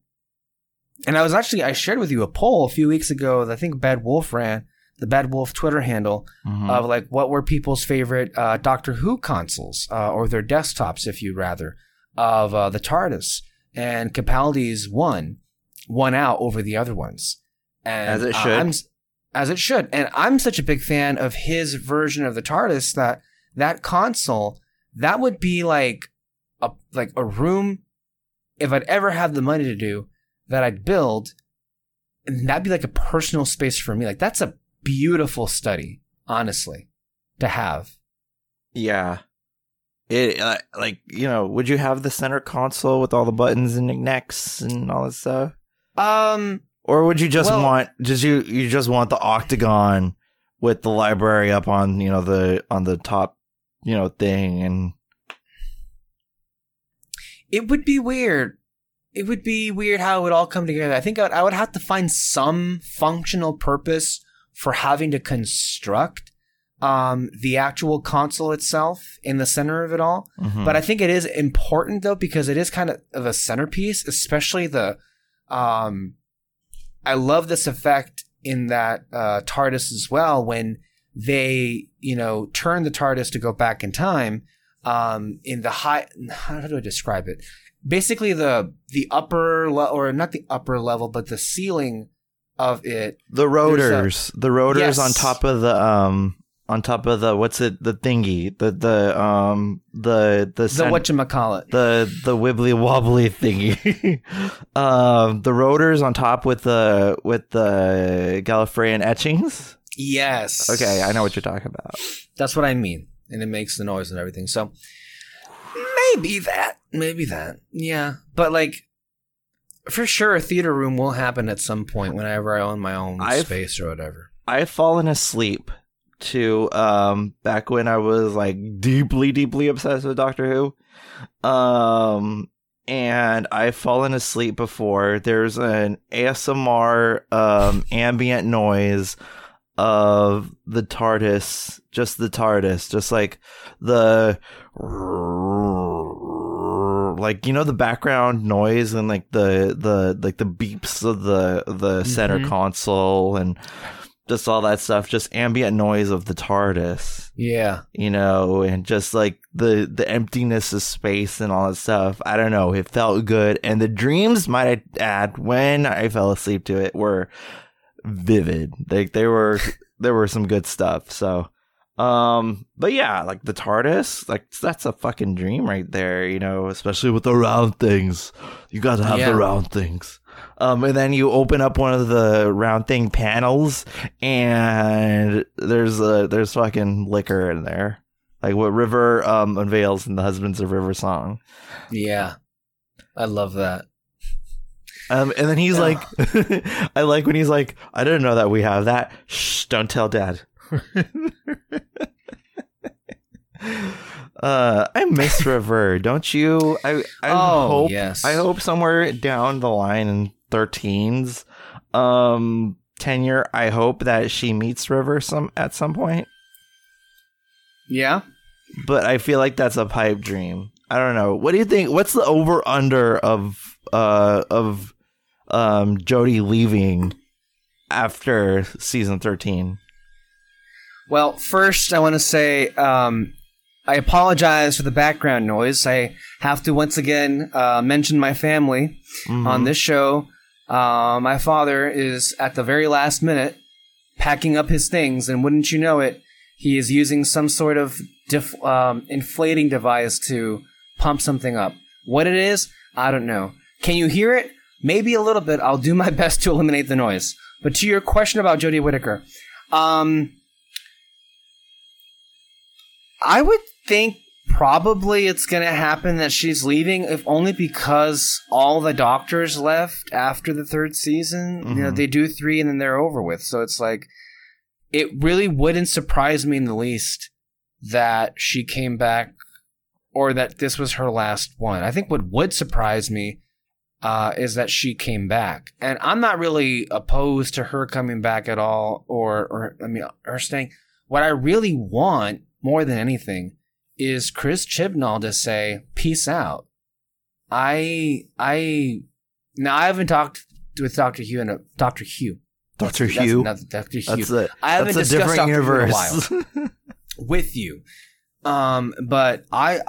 and I was actually I shared with you a poll a few weeks ago that I think Bad Wolf ran, the Bad Wolf Twitter handle Mhm. of like what were people's favorite uh, Doctor Who consoles uh, or their desktops, if you rather, of uh, the TARDIS. And Capaldi's won, won out over the other ones. And As it should. I'm as it should. And I'm such a big fan of his version of the TARDIS that that console that would be like a like a room if I'd ever have the money to do that I'd build and that'd be like a personal space for me. Like that's a beautiful study, honestly, to have. Yeah. It uh, like you know, would you have the center console with all the buttons and knickknacks and all that stuff, Um, or would you just Well- want just you you just want the octagon with the library up on you know the on the top you know thing and it would be weird. It would be weird how it would all come together. I think I would, I would have to find some functional purpose for having to construct um, the actual console itself in the center of it all. Mhm. But I think it is important though because it is kind of of a centerpiece, especially the. Um, I love this effect in that uh, TARDIS as well when they, you know, turn the TARDIS to go back in time. Um, in the high, how do I describe it? Basically, the the upper le- or not the upper level, but the ceiling of it. the rotors the rotors Yes. on top of the um on top of the what's it the thingy the the um the the The cen- whatchamacallit. the the wibbly wobbly thingy. um, the rotors on top with the with the Gallifreyan etchings. Yes. Okay, I know what you're talking about. That's what I mean. And it makes the noise and everything. So maybe that. Maybe that. Yeah. But like for sure a theater room will happen at some point whenever I own my own I've- space or whatever. I've fallen asleep to um back when I was like deeply deeply obsessed with Doctor Who. Um and I've fallen asleep before. There's an ASMR um ambient noise of the TARDIS, just the TARDIS, just like the like you know the background noise and like the the like the beeps of the the center Mhm. console and just all that stuff, just ambient noise of the TARDIS, Yeah. you know, and just like the the emptiness of space and all that stuff. I don't know, it felt good, and the dreams might I add when I fell asleep to it were vivid. Like they were there were some good stuff. So um but yeah, like the TARDIS, like that's a fucking dream right there, you know, especially with the round things. You got to have Yeah. the round things. Um and then you open up one of the round thing panels and there's a there's fucking liquor in there. Like what River um unveils in the Husbands of River song. Yeah. I love that. Um, and then he's Yeah. like, I like when he's like, I didn't know that we have that. Shh, don't tell dad. uh, I miss River, don't you? I, I oh, hope, yes. I hope somewhere down the line in 13's um tenure, I hope that she meets River some at some point. Yeah. But I feel like that's a pipe dream. I don't know. What do you think? What's the over under of uh of um Jodie leaving after season 13? Well, first, I want to say um, I apologize for the background noise. I have to once again uh, mention my family Mhm. on this show. Uh, my father is at the very last minute packing up his things, and wouldn't you know it, he is using some sort of dif- um, inflating device to pump something up. What it is, I don't know. Can you hear it? Maybe a little bit. I'll do my best to eliminate the noise. But to your question about Jodie Whittaker, um, I would think probably it's going to happen that she's leaving, if only because all the doctors left after the third season. You know, Mhm. they do three and then they're over with. So it's like, it really wouldn't surprise me in the least that she came back or that this was her last one. I think what would surprise me uh, is that she came back, and I'm not really opposed to her coming back at all, or or I mean her staying. What I really want more than anything is Chris Chibnall to say peace out. I I now I haven't talked with Doctor Hugh and Doctor Hugh. Dr. That's Hugh. Doctor Hugh That's a, I haven't that's a discussed different Doctor Who in a universe. with you. Um, but I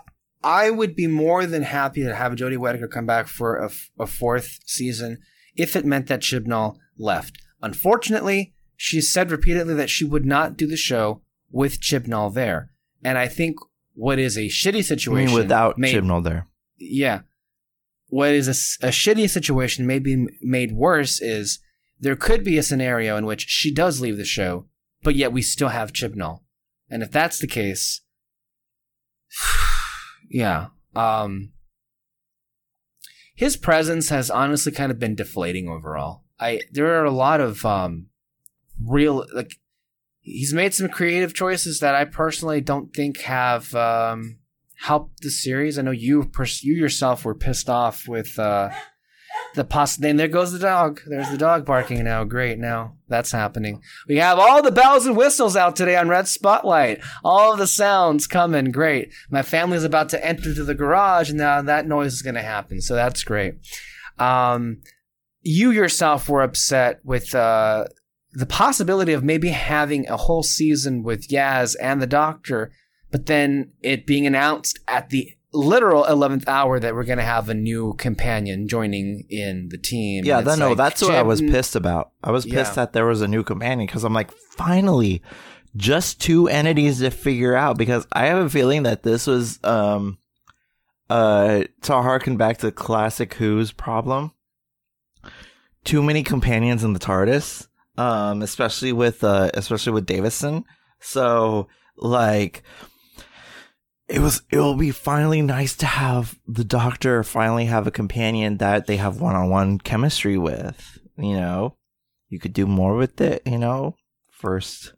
I would be more than happy to have Jodie Whittaker come back for a fourth season if it meant that Chibnall left. Unfortunately, she said repeatedly that she would not do the show with Chibnall there. And I think what is a shitty I situation mean, without may- Chibnall there. yeah. what is a shitty situation maybe made worse is there could be a scenario in which she does leave the show, but yet we still have Chibnall. And if that's the case, yeah, um, his presence has honestly kind of been deflating overall. I there are a lot of um, real like he's made some creative choices that I personally don't think have um, helped the series. I know you pers- you yourself were pissed off with uh, the poss. Then there goes the dog. There's the dog barking now. Great, now that's happening. We have all the bells and whistles out today on Red Spotlight. All of the sounds coming. Great. My family's about to enter to the garage, and now that noise is going to happen. So that's great. Um, you yourself were upset with uh, the possibility of maybe having a whole season with Yaz and the Doctor, but then it being announced at the literal 11th hour that we're going to have a new companion joining in the team. Yeah, that, no, like, that's what I was pissed about. I was pissed Yeah. that there was a new companion because I'm like, finally, just two entities to figure out. Because I have a feeling that this was um uh to harken back to classic Who's problem. Too many companions in the TARDIS, um, especially with uh, especially with Davison. So like it was it will be finally nice to have the doctor finally have a companion that they have one-on-one chemistry with you know you could do more with it you know first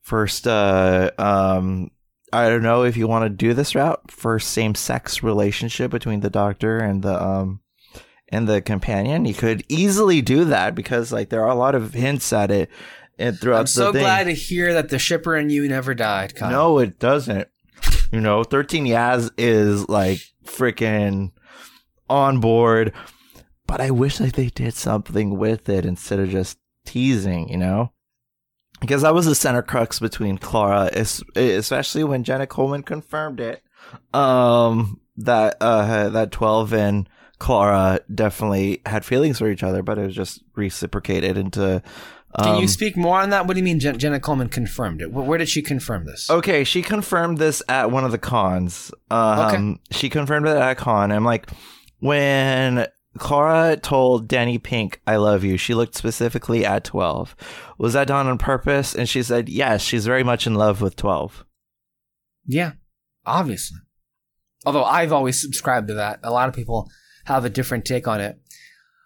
first uh um i don't know if you want to do this route first same-sex relationship between the doctor and the um and the companion you could easily do that because like there are a lot of hints at it and throughout I'm so glad to hear that the shipper and you never died, Kyle. no it doesn't You know, 13 Yaz is like freaking on board, but I wish that they did something with it instead of just teasing, you know? Because that was the center crux between Clara, especially when Jenna Coleman confirmed it. Um, that, uh, that 12 and Clara definitely had feelings for each other, but it was just reciprocated into, Can um, you speak more on that? What do you mean Jen- Jenna Coleman confirmed it? Where, did she confirm this? Okay, she confirmed this at one of the cons. Um, She confirmed it at a con. I'm like, when Clara told Danny Pink, I love you, she looked specifically at 12. Was that done on purpose? And she said, yes, she's very much in love with 12. Yeah, obviously. Although I've always subscribed to that. A lot of people have a different take on it.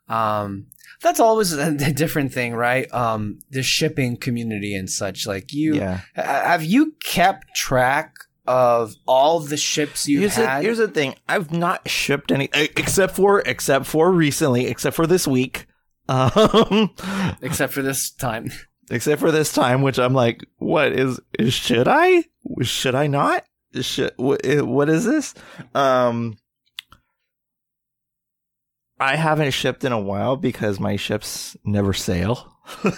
Um, that's always a, a different thing, right? Um, the shipping community and such. Like you, Yeah. have you kept track of all the ships you've Here's the, had? here's the thing. I've not shipped any, except for, except for recently, except for this week. Um, except for this time. except for this time, which I'm like, what is, is should I? Should I not? Should, what, what is this? Um, I haven't shipped in a while because my ships never sail.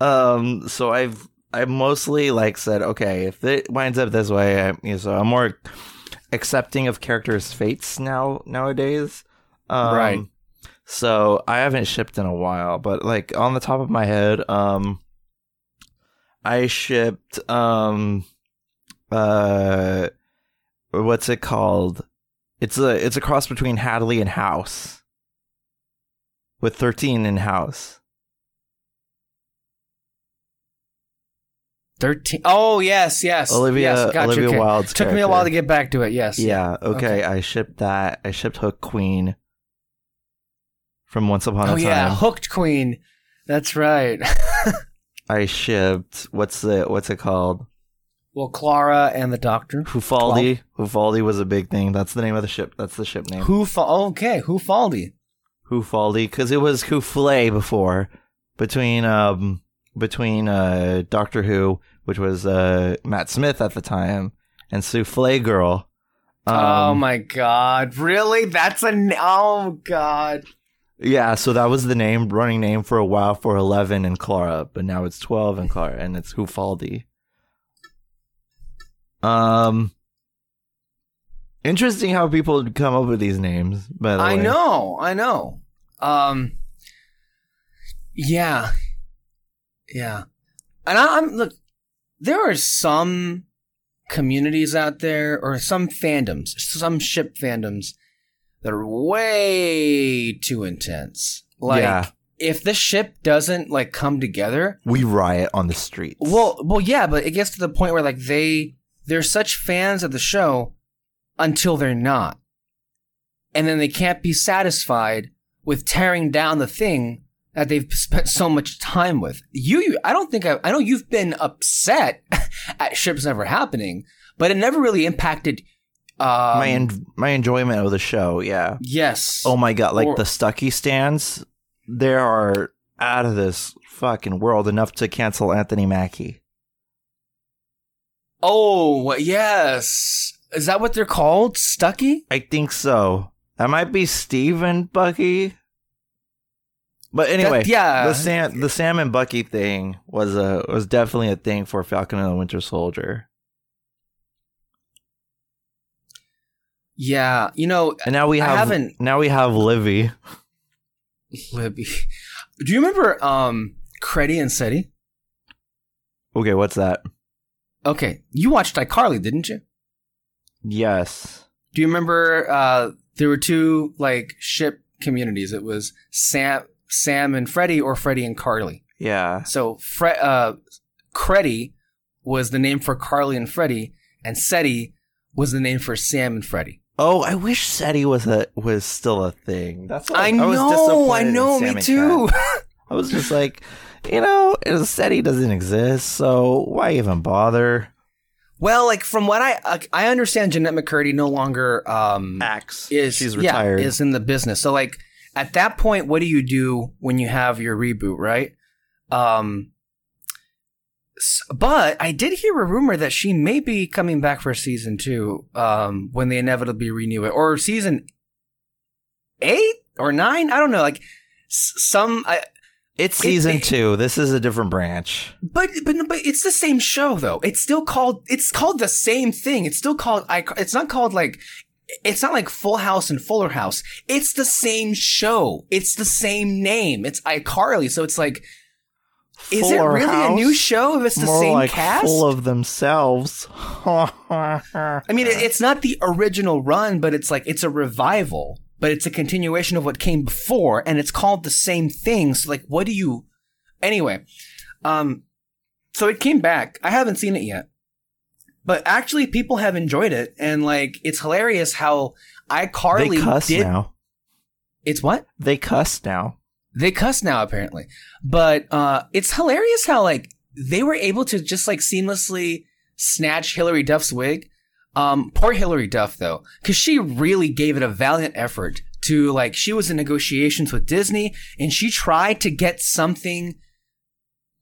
um, so I've, I mostly like said, okay, if it winds up this way, I, you know, so I'm more accepting of characters' fates now nowadays. Um, Right. So I haven't shipped in a while, but like on the top of my head, um, I shipped um, uh, what's it called? It's a it's a cross between Hadley and House, with thirteen in House. Thirteen. Oh yes, yes. Olivia yes, gotcha, Olivia okay. Wilde's Took me a while to get back to it. Yes. Yeah. Okay. I shipped that. I shipped Hook Queen from Once Upon Oh a Time. yeah, Hooked Queen. That's right. I shipped what's the what's it called? Well, Clara and the Doctor. Whouffaldi. Whouffaldi was a big thing. That's the name of the ship. That's the ship name. Who? Okay, Whouffaldi. Whouffaldi, because it was Whouffle before, between um between uh Doctor Who, which was uh Matt Smith at the time, and Souffle Girl. Um, oh my God! Really? That's a. n- Oh God! Yeah, so that was the name, running name for a while for Eleven and Clara, but now it's Twelve and Clara, and it's Whouffaldi. Um, interesting how people come up with these names. By the I way, know. I know. Um. Yeah. Yeah. And I, I'm look. There are some communities out there, or some fandoms, some ship fandoms, that are way too intense. Like, Yeah. if the ship doesn't like come together, we riot on the streets. Well, well, yeah, but it gets to the point where like they they're such fans of the show until they're not, and then they can't be satisfied with tearing down the thing that they've spent so much time with. You, you I don't think I, I know you've been upset at ships never happening, but it never really impacted. Um, my en- my enjoyment of the show, yeah. yes. Oh my god, like Or- the Stucky stands, there are out of this fucking world enough to cancel Anthony Mackie. Oh yes. Is that what they're called? Stucky? I think so. That might be Steve and Bucky. But anyway, That- yeah. the Sam the Sam and Bucky thing was a was definitely a thing for Falcon and the Winter Soldier. Yeah, you know, And now we I have haven't- now we have Livy. Libby. Do you remember um Creddie and Seddie? Okay, what's that? Okay, you watched iCarly, didn't you? Yes. Do you remember uh there were two like ship communities. It was Sam Sam and Freddie or Freddie and Carly. Yeah. So Fre- uh Creddie was the name for Carly and Freddie and Seddie was the name for Sam and Freddie. Oh, I wish Seddie was a was still a thing. That's what I was know, I know, me too. I was just like, you know, it said he doesn't exist, so why even bother? well, like from what I I- I understand Jennette McCurdy no longer um Axe is she's yeah, retired. is in the business. So like at that point, what do you do when you have your reboot, right? Um, But I did hear a rumor that she may be coming back for season two um, when they inevitably renew it, or season eight or nine. I don't know. Like some, I, It's season it- two. This is a different branch. but but but it's the same show though. It's still called. It's called the same thing. It's still called. I. It's not called like. It's not like Full House and Fuller House. It's the same show. It's the same name. It's iCarly. So it's like, is Fuller it really a new show if it's the More same like cast? full of themselves. I mean, it, it's not the original run, but it's like it's a revival, but it's a continuation of what came before, and it's called the same thing. So, like, what do you? Anyway, um, so it came back. I haven't seen it yet, but actually, people have enjoyed it, and like, it's hilarious how they iCarly cuss did. now. It's what They cuss now. they cuss now apparently, but uh, it's hilarious how like they were able to just like seamlessly snatch Hilary Duff's wig. Um, poor Hilary Duff though, because she really gave it a valiant effort to like she was in negotiations with Disney and she tried to get something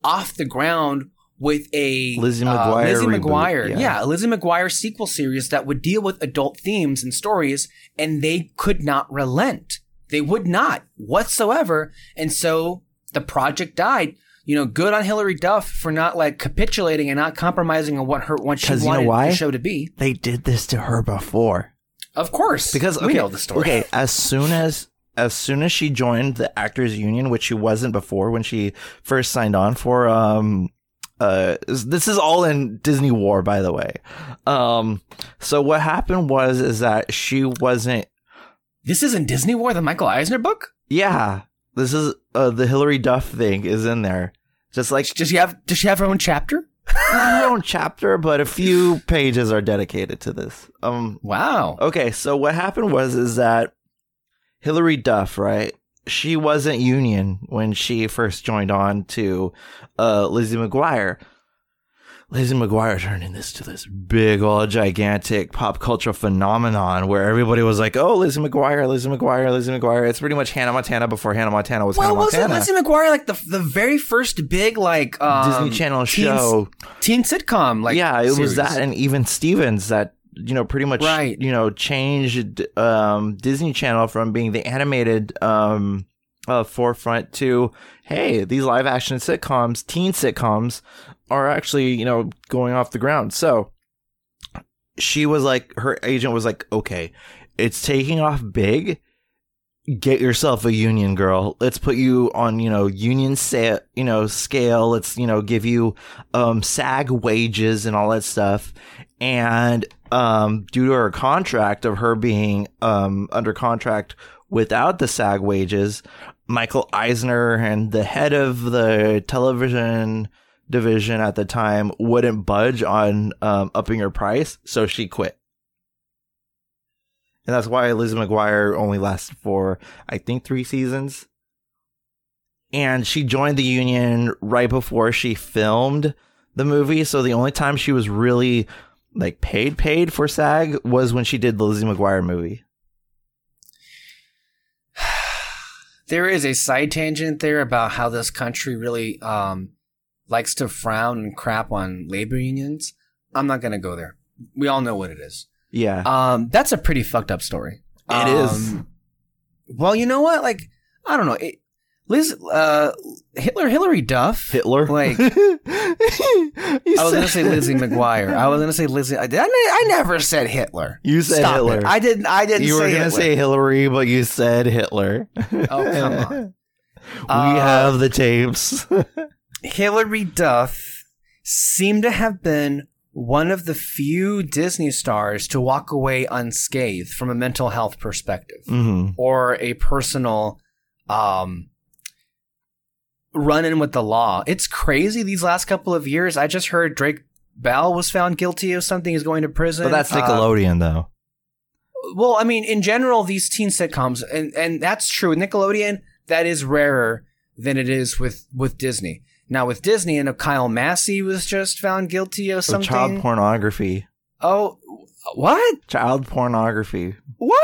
off the ground with a Lizzie uh, McGuire Lizzie reboot, McGuire, yeah. yeah, a Lizzie McGuire sequel series that would deal with adult themes and stories, and they could not relent. They would not whatsoever, and so the project died. You know, good on Hilary Duff for not like capitulating and not compromising on what her what she 'Cause you know wanted why? the show to be. They did this to her before. Of course, Because okay, we know the story. okay, as soon as as soon as she joined the actors union, which she wasn't before when she first signed on for um uh this is all in Disney War by the way. Um so what happened was is that she wasn't This is in Disney War, the Michael Eisner book. yeah, this is uh, the Hilary Duff thing is in there. Just like Does she have? Does she have her own chapter? her own chapter, but a few pages are dedicated to this. Um Wow. Okay, so what happened was is that Hilary Duff, right? She wasn't union when she first joined on to uh, Lizzie McGuire. Lizzie McGuire turning this to this big old gigantic pop culture phenomenon where everybody was like, "Oh, Lizzie McGuire, Lizzie McGuire, Lizzie McGuire." It's pretty much Hannah Montana before Hannah Montana was Well, Hannah wasn't Montana. Lizzie McGuire like the the very first big like um, Disney Channel teen- show. teen sitcom? Like yeah, it was that and even Stevens that you know pretty much Right. you know changed um, Disney Channel from being the animated um, uh, forefront to hey these live action sitcoms, teen sitcoms are actually you know going off the ground. So she was like her agent was like okay, it's taking off big. Get yourself a union girl. Let's put you on, you know, union sa- you know, scale. Let's, you know, give you um SAG wages and all that stuff. And um due to her contract of her being um under contract without the SAG wages, Michael Eisner and the head of the television division at the time wouldn't budge on um, upping her price, so she quit. And that's why Lizzie McGuire only lasted for, I think, three seasons. And she joined the union right before she filmed the movie. So the only time she was really like paid paid for SAG was when she did the Lizzie McGuire movie. there is a side tangent there about how this country really um, likes to frown and crap on labor unions. I'm not gonna go there. We all know what it is. Yeah. Um, that's a pretty fucked up story. It is. Um, Well, you know what? Like, I don't know. It, Liz, uh, Hitler, Hilary Duff. Hitler. Like, I was gonna say Lizzie McGuire. I was gonna say Lizzie. I, did- I, I never said Hitler. You said Stop Hitler. It. I didn't. I didn't. you say were gonna Hitler. say Hilary, but you said Hitler. Oh, come on. we Uh, have the tapes. Hilary Duff seemed to have been one of the few Disney stars to walk away unscathed from a mental health perspective hmm or a personal um, run in with the law. It's crazy these last couple of years. I just heard Drake Bell was found guilty of something. He's going to prison. But that's Uh, Nickelodeon, though. well, I mean, in general, these teen sitcoms, and, and that's true. Nickelodeon, that is rarer than it is with, with Disney. Now, with Disney, and Kyle Massey was just found guilty of something. child pornography. oh, what? Child pornography. What?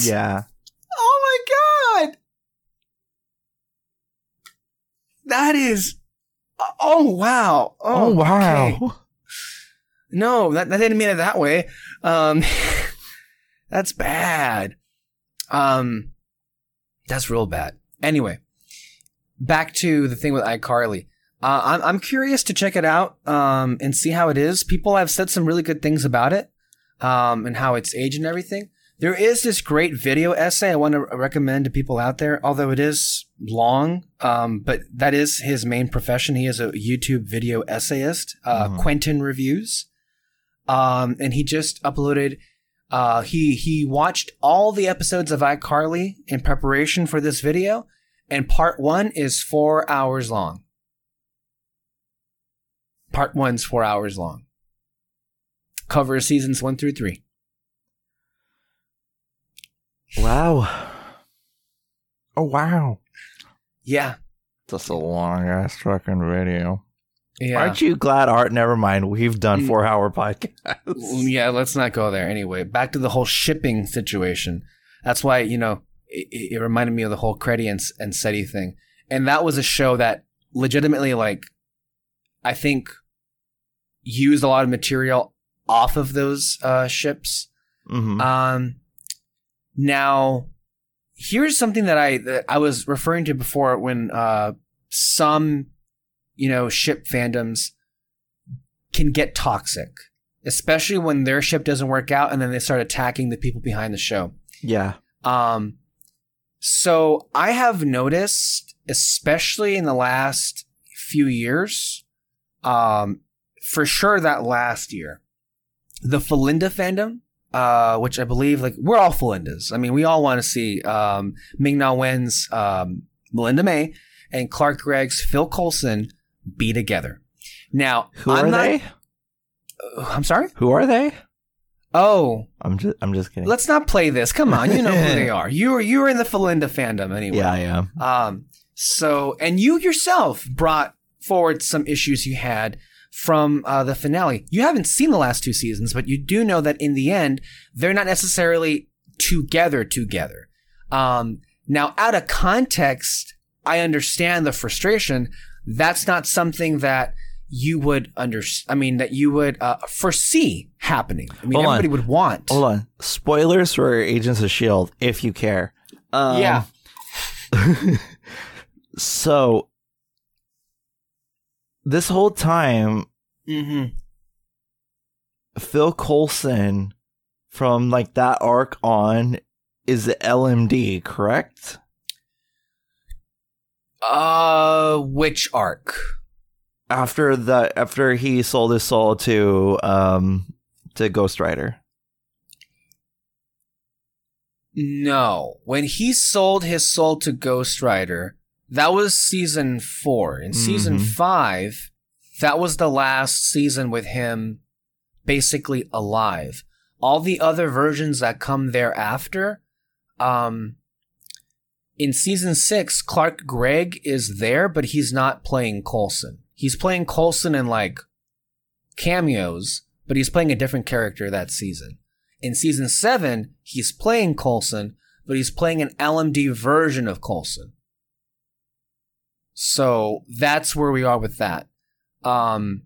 Yeah. Oh my god! That is Oh wow! Oh, wow. okay. No, that, that didn't mean it that way. Um, that's bad. Um, that's real bad. Anyway, back to the thing with iCarly. Uh, I'm I'm curious to check it out um, and see how it is. People have said some really good things about it um, and how it's aged and everything. There is this great video essay I want to recommend to people out there, although it is long. Um, but that is his main profession. He is a YouTube video essayist, uh, Mhm. Quinton Reviews. Um, and he just uploaded. Uh, he he watched all the episodes of iCarly in preparation for this video, and part one is four hours long. Part one's four hours long. Covers seasons one through three. Wow. Oh wow. Yeah, That's a long ass fucking video. yeah. Aren't you glad Art? Never mind. We've done Mm. four hour podcasts. Yeah, let's not go there. Anyway, back to the whole shipping situation. That's why you know it, it reminded me of the whole Creddie and, and Seddie thing, and that was a show that legitimately, like, I think used a lot of material off of those uh, ships. Mhm. Um, now, here's something that I that I was referring to before when uh, some, you know, ship fandoms can get toxic, especially when their ship doesn't work out, and then they start attacking the people behind the show. yeah. Um, so I have noticed, especially in the last few years, um, for sure that last year, the Felinda fandom, uh, which I believe like we're all Felindas. I mean, we all want to see um, Ming Na Wen's um, Melinda May and Clark Gregg's Phil Coulson be together. Now, Who I'm are not- they? I'm sorry. Who are they? Oh, I'm just. I'm just kidding. let's not play this. Come on, you know who they are. You were you were in the Felinda fandom anyway. yeah, I am. Um, so, and you yourself brought forward some issues you had from uh, the finale. You haven't seen the last two seasons, but you do know that in the end, they're not necessarily together together. Um, now, out of context, I understand the frustration. That's not something that you would under. I mean, that you would uh, foresee happening. I mean, Hold on. would want. Hold on. Spoilers for Agents of Shield, if you care. Um, Yeah. so this whole time, Mm-hmm. Phil Coulson from like that arc on is the LMD, correct? Uh, which arc? After the after he sold his soul to um to Ghost Rider. No. When he sold his soul to Ghost Rider, that was season four. In season Mhm. five, that was the last season with him basically alive. All the other versions that come thereafter, um, in season six, Clark Gregg is there, but he's not playing Coulson. He's playing Coulson in like cameos, but he's playing a different character that season. In season seven, he's playing Coulson, but he's playing an LMD version of Coulson. So that's where we are with that. Um,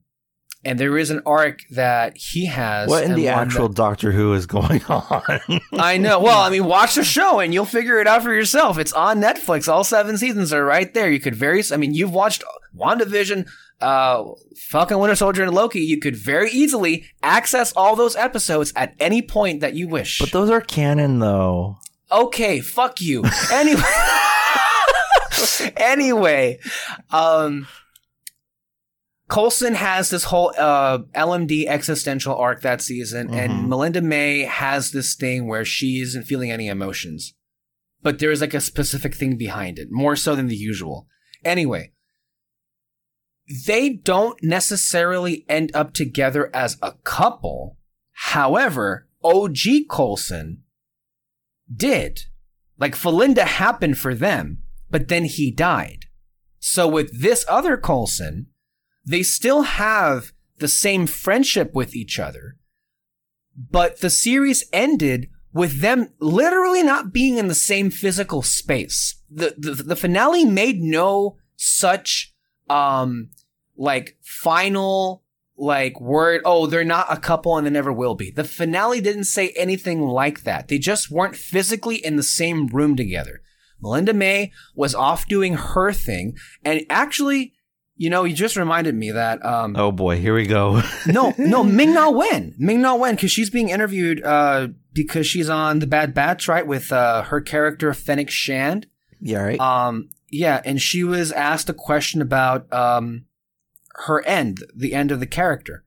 and there is an arc that he has. What in the actual that- Doctor Who is going on? I know. Well, I mean, watch the show and you'll figure it out for yourself. It's on Netflix. All seven seasons are right there. You could very, I mean, you've watched WandaVision, uh, Falcon Winter Soldier and Loki. You could very easily access all those episodes at any point that you wish. but those are canon though. okay, fuck you. Anyway. anyway, um, Coulson has this whole uh, LMD existential arc that season, Mhm. and Melinda May has this thing where she isn't feeling any emotions. But there's like a specific thing behind it, more so than the usual. Anyway, they don't necessarily end up together as a couple. However, OG Coulson did. Like Felinda happened for them, but then he died. So with this other Coulson, they still have the same friendship with each other, but the series ended with them literally not being in the same physical space. The the, the finale made no such um like final like word oh they're not a couple and they never will be the finale didn't say anything like that they just weren't physically in the same room together melinda may was off doing her thing and actually you know you just reminded me that um Oh boy, here we go. no no ming na wen ming na wen because she's being interviewed uh because she's on the bad batch right with uh her character fennec shand yeah, right. um, yeah, and she was asked a question about um, her end, the end of the character,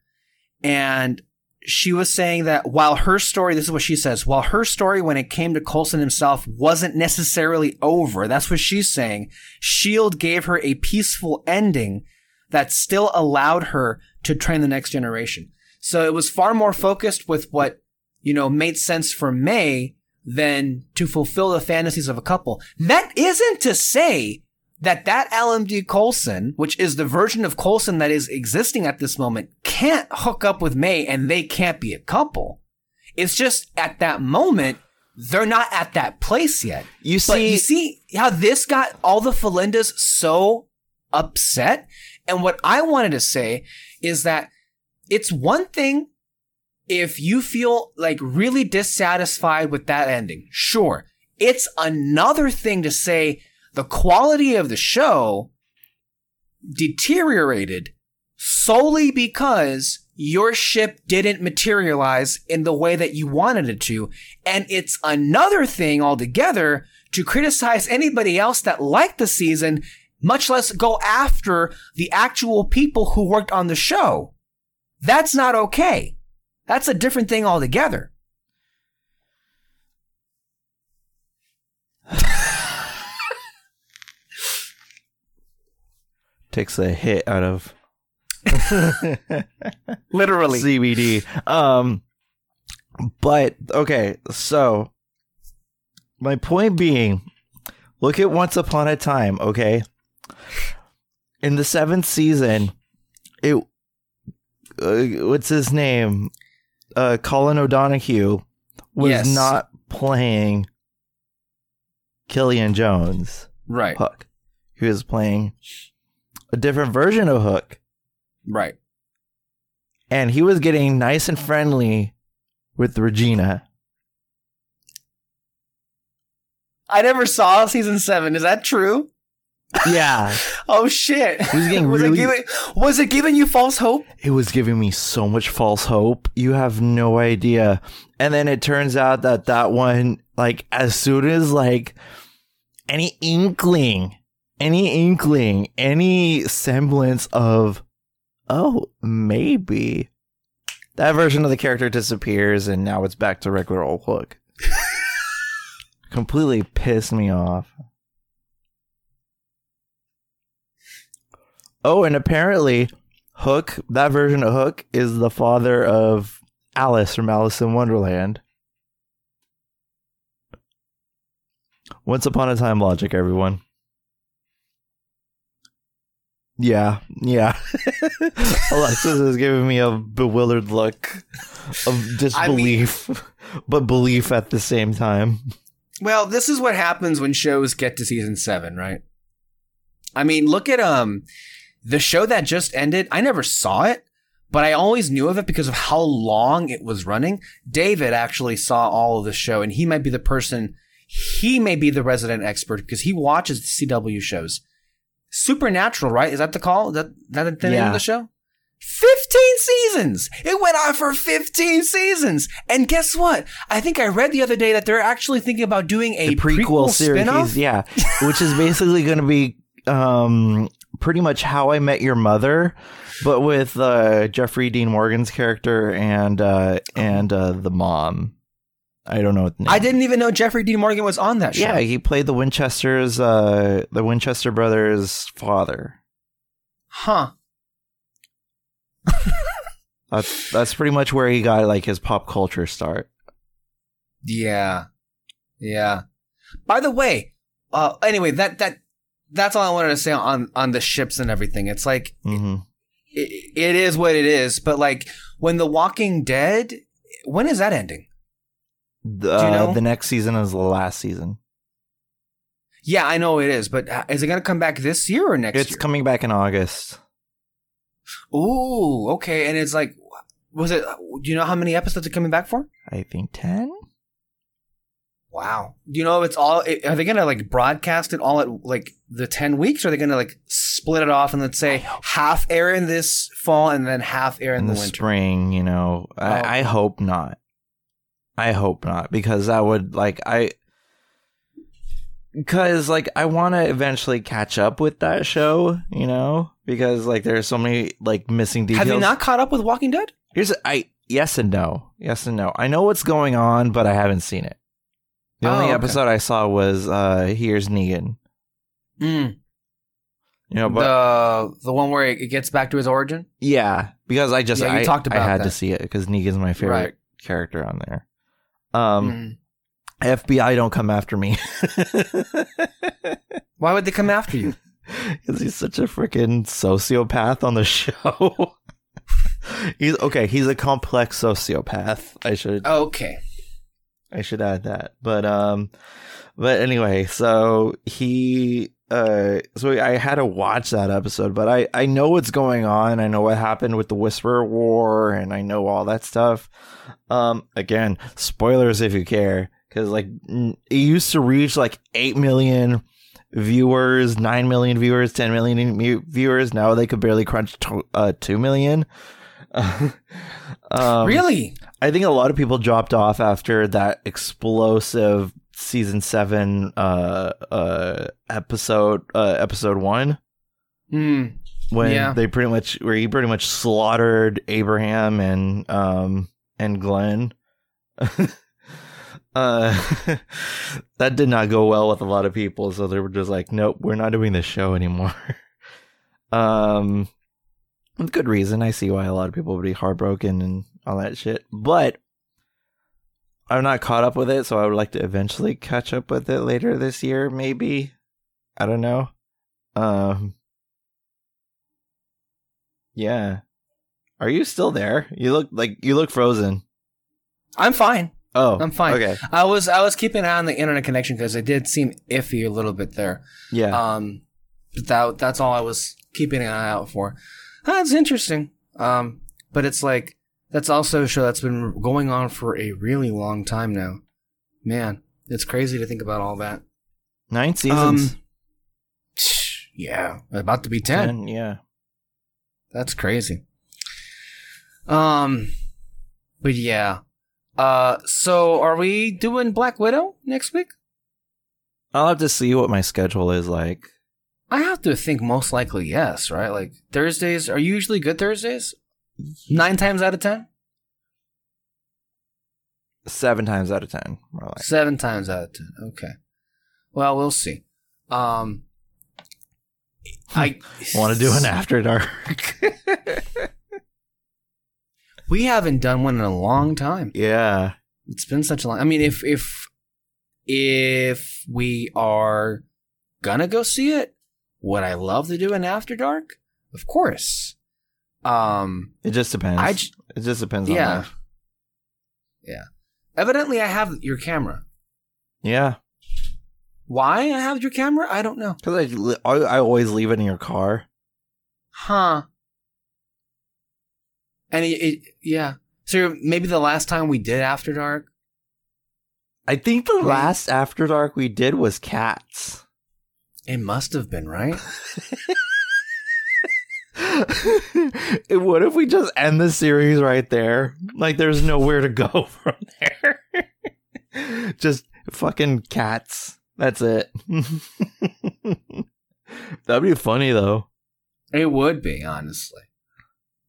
and she was saying that while her story, this is what she says, while her story when it came to Coulson himself wasn't necessarily over, that's what she's saying. Shield gave her a peaceful ending that still allowed her to train the next generation. So it was far more focused with what you know made sense for May than to fulfill the fantasies of a couple. That isn't to say that that LMD Coulson, which is the version of Coulson that is existing at this moment, can't hook up with May and they can't be a couple. It's just at that moment, they're not at that place yet. You But see, you see how this got all the Felindas so upset? And what I wanted to say is that it's one thing if you feel like really dissatisfied with that ending. Sure. It's another thing to say the quality of the show deteriorated solely because your ship didn't materialize in the way that you wanted it to. And it's another thing altogether to criticize anybody else that liked the season, much less go after the actual people who worked on the show. That's not okay. That's a different thing altogether. Takes a hit out of Literally. CBD. Um, but okay, so my point being, look at Once Upon a Time. Okay, in the seventh season, it uh, what's his name? Uh, Colin O'Donoghue was Yes. not playing Killian Jones Right. Hook. He was playing a different version of Hook Right. and he was getting nice and friendly with Regina. I never saw season seven. Is that true? Yeah, Oh shit! He was getting was really- it giving was it giving you false hope? it was giving me so much false hope. You have no idea. And then it turns out that that one, like, as soon as like any inkling, any inkling, any semblance of, oh, maybe that version of the character disappears, and now it's back to regular old Hook. Completely pissed me off. Oh, and apparently, Hook, that version of Hook, is the father of Alice from Alice in Wonderland. Once upon a time logic, everyone. Yeah, yeah. Alexis is giving me a bewildered look of disbelief, but belief at the same time. Well, this is what happens when shows get to season seven, right? I mean, look at um the show that just ended. I never saw it, but I always knew of it because of how long it was running. David actually saw all of the show, and he might be the person. He may be the resident expert because he watches the CW shows. Supernatural, right? Is that the call? Is that that the name Yeah. of the show? 15 seasons! It went on for 15 seasons! And guess what? I think I read the other day that they're actually thinking about doing a the prequel, prequel, series, spin-off. yeah, which is basically going to be um, pretty much How I Met Your Mother, but with uh, Jeffrey Dean Morgan's character and uh, and uh, the mom. I don't know what the name. I didn't even know Jeffrey Dean Morgan was on that show. Yeah, he played the Winchesters, uh, the Winchester brothers' father. Huh. That's that's pretty much where he got like his pop culture start. Yeah. Yeah. By the way, uh, anyway, that, that, that's all I wanted to say on, on the ships and everything. It's like, hmm it, it is what it is, but like, when The Walking Dead, when is that ending? The, Do you know? the next season is the last season. Yeah, I know it is, but uh, is it going to come back this year or next It's year? coming back in August. Ooh, okay. And it's like, was it? Do you know how many episodes are coming back for? I think ten. Wow. Do you know if it's all? Are they gonna like broadcast it all at like the ten weeks? Or are they gonna like split it off and let's say half air in this fall and then half air in, in the, the winter? spring, you know. Oh. I, I hope not. I hope not because that would like I because like I want to eventually catch up with that show, you know, because like there's so many like missing details. Have you not caught up with Walking Dead? Here's I yes and no, yes and no. I know what's going on, but I haven't seen it. The Oh, only okay. episode I saw was uh here's Negan. Mm. You know, but the the one where it gets back to his origin. Yeah, because I just Yeah, I, talked about I had that. to see it because Negan's my favorite Right. character on there. Um, Mm. FBI don't come after me Why would they come after you? because he's such a freaking sociopath on the show. he's okay. He's a complex sociopath. I should Okay. I should add that. But um, but anyway, so he uh, so I had to watch that episode, but I I know what's going on. I know what happened with the Whisperer War, and I know all that stuff. Um, again, spoilers if you care, because like it used to reach like eight million viewers, nine million viewers, ten million viewers. Now they could barely crunch to, uh two million. um, really? I think a lot of people dropped off after that explosive season seven uh uh episode uh episode one Mm. when Yeah. they pretty much where he pretty much slaughtered Abraham and um and Glenn. uh that did not go well with a lot of people, so they were just like, Nope, we're not doing this show anymore. um with good reason. I see why a lot of people would be heartbroken and all that shit. But I'm not caught up with it, so I would like to eventually catch up with it later this year, maybe. I don't know. Um Yeah. Are you still there? You look like you look frozen. I'm fine. Oh, I'm fine. Okay. I was I was keeping an eye on the internet connection because it did seem iffy a little bit there. Yeah. Um, but that that's all I was keeping an eye out for. That's interesting. Um, but it's like that's also a show that's been going on for a really long time now. Man, it's crazy to think about all that. Nine seasons. Um, yeah, about to be ten. Ten, yeah. That's crazy. Um, but yeah. Uh, so are we doing Black Widow next week? I'll have to see what my schedule is like. I have to think most likely yes, right? Like Thursdays are usually good Thursdays? Nine times out of ten? Seven times out of ten, more like. Seven times out of ten. Okay. Well, we'll see. Um, I Want to do an after dark? We haven't done one in a long time. yeah. It's been such a long. I mean, if if if we are gonna go see it, would I love to do an after dark? Of course. Um, It just depends. I j- it just depends on Yeah. evidently I have your camera. Yeah. Why I have your camera? I don't know. Because I, I I always leave it in your car. Huh. And it, it yeah. So maybe the last time we did after dark. I think the last After Dark we did was Cats. It must have been right. what if we just end the series right there? Like, there's nowhere to go from there. just fucking cats. That's it. That'd be funny though. It would be, honestly.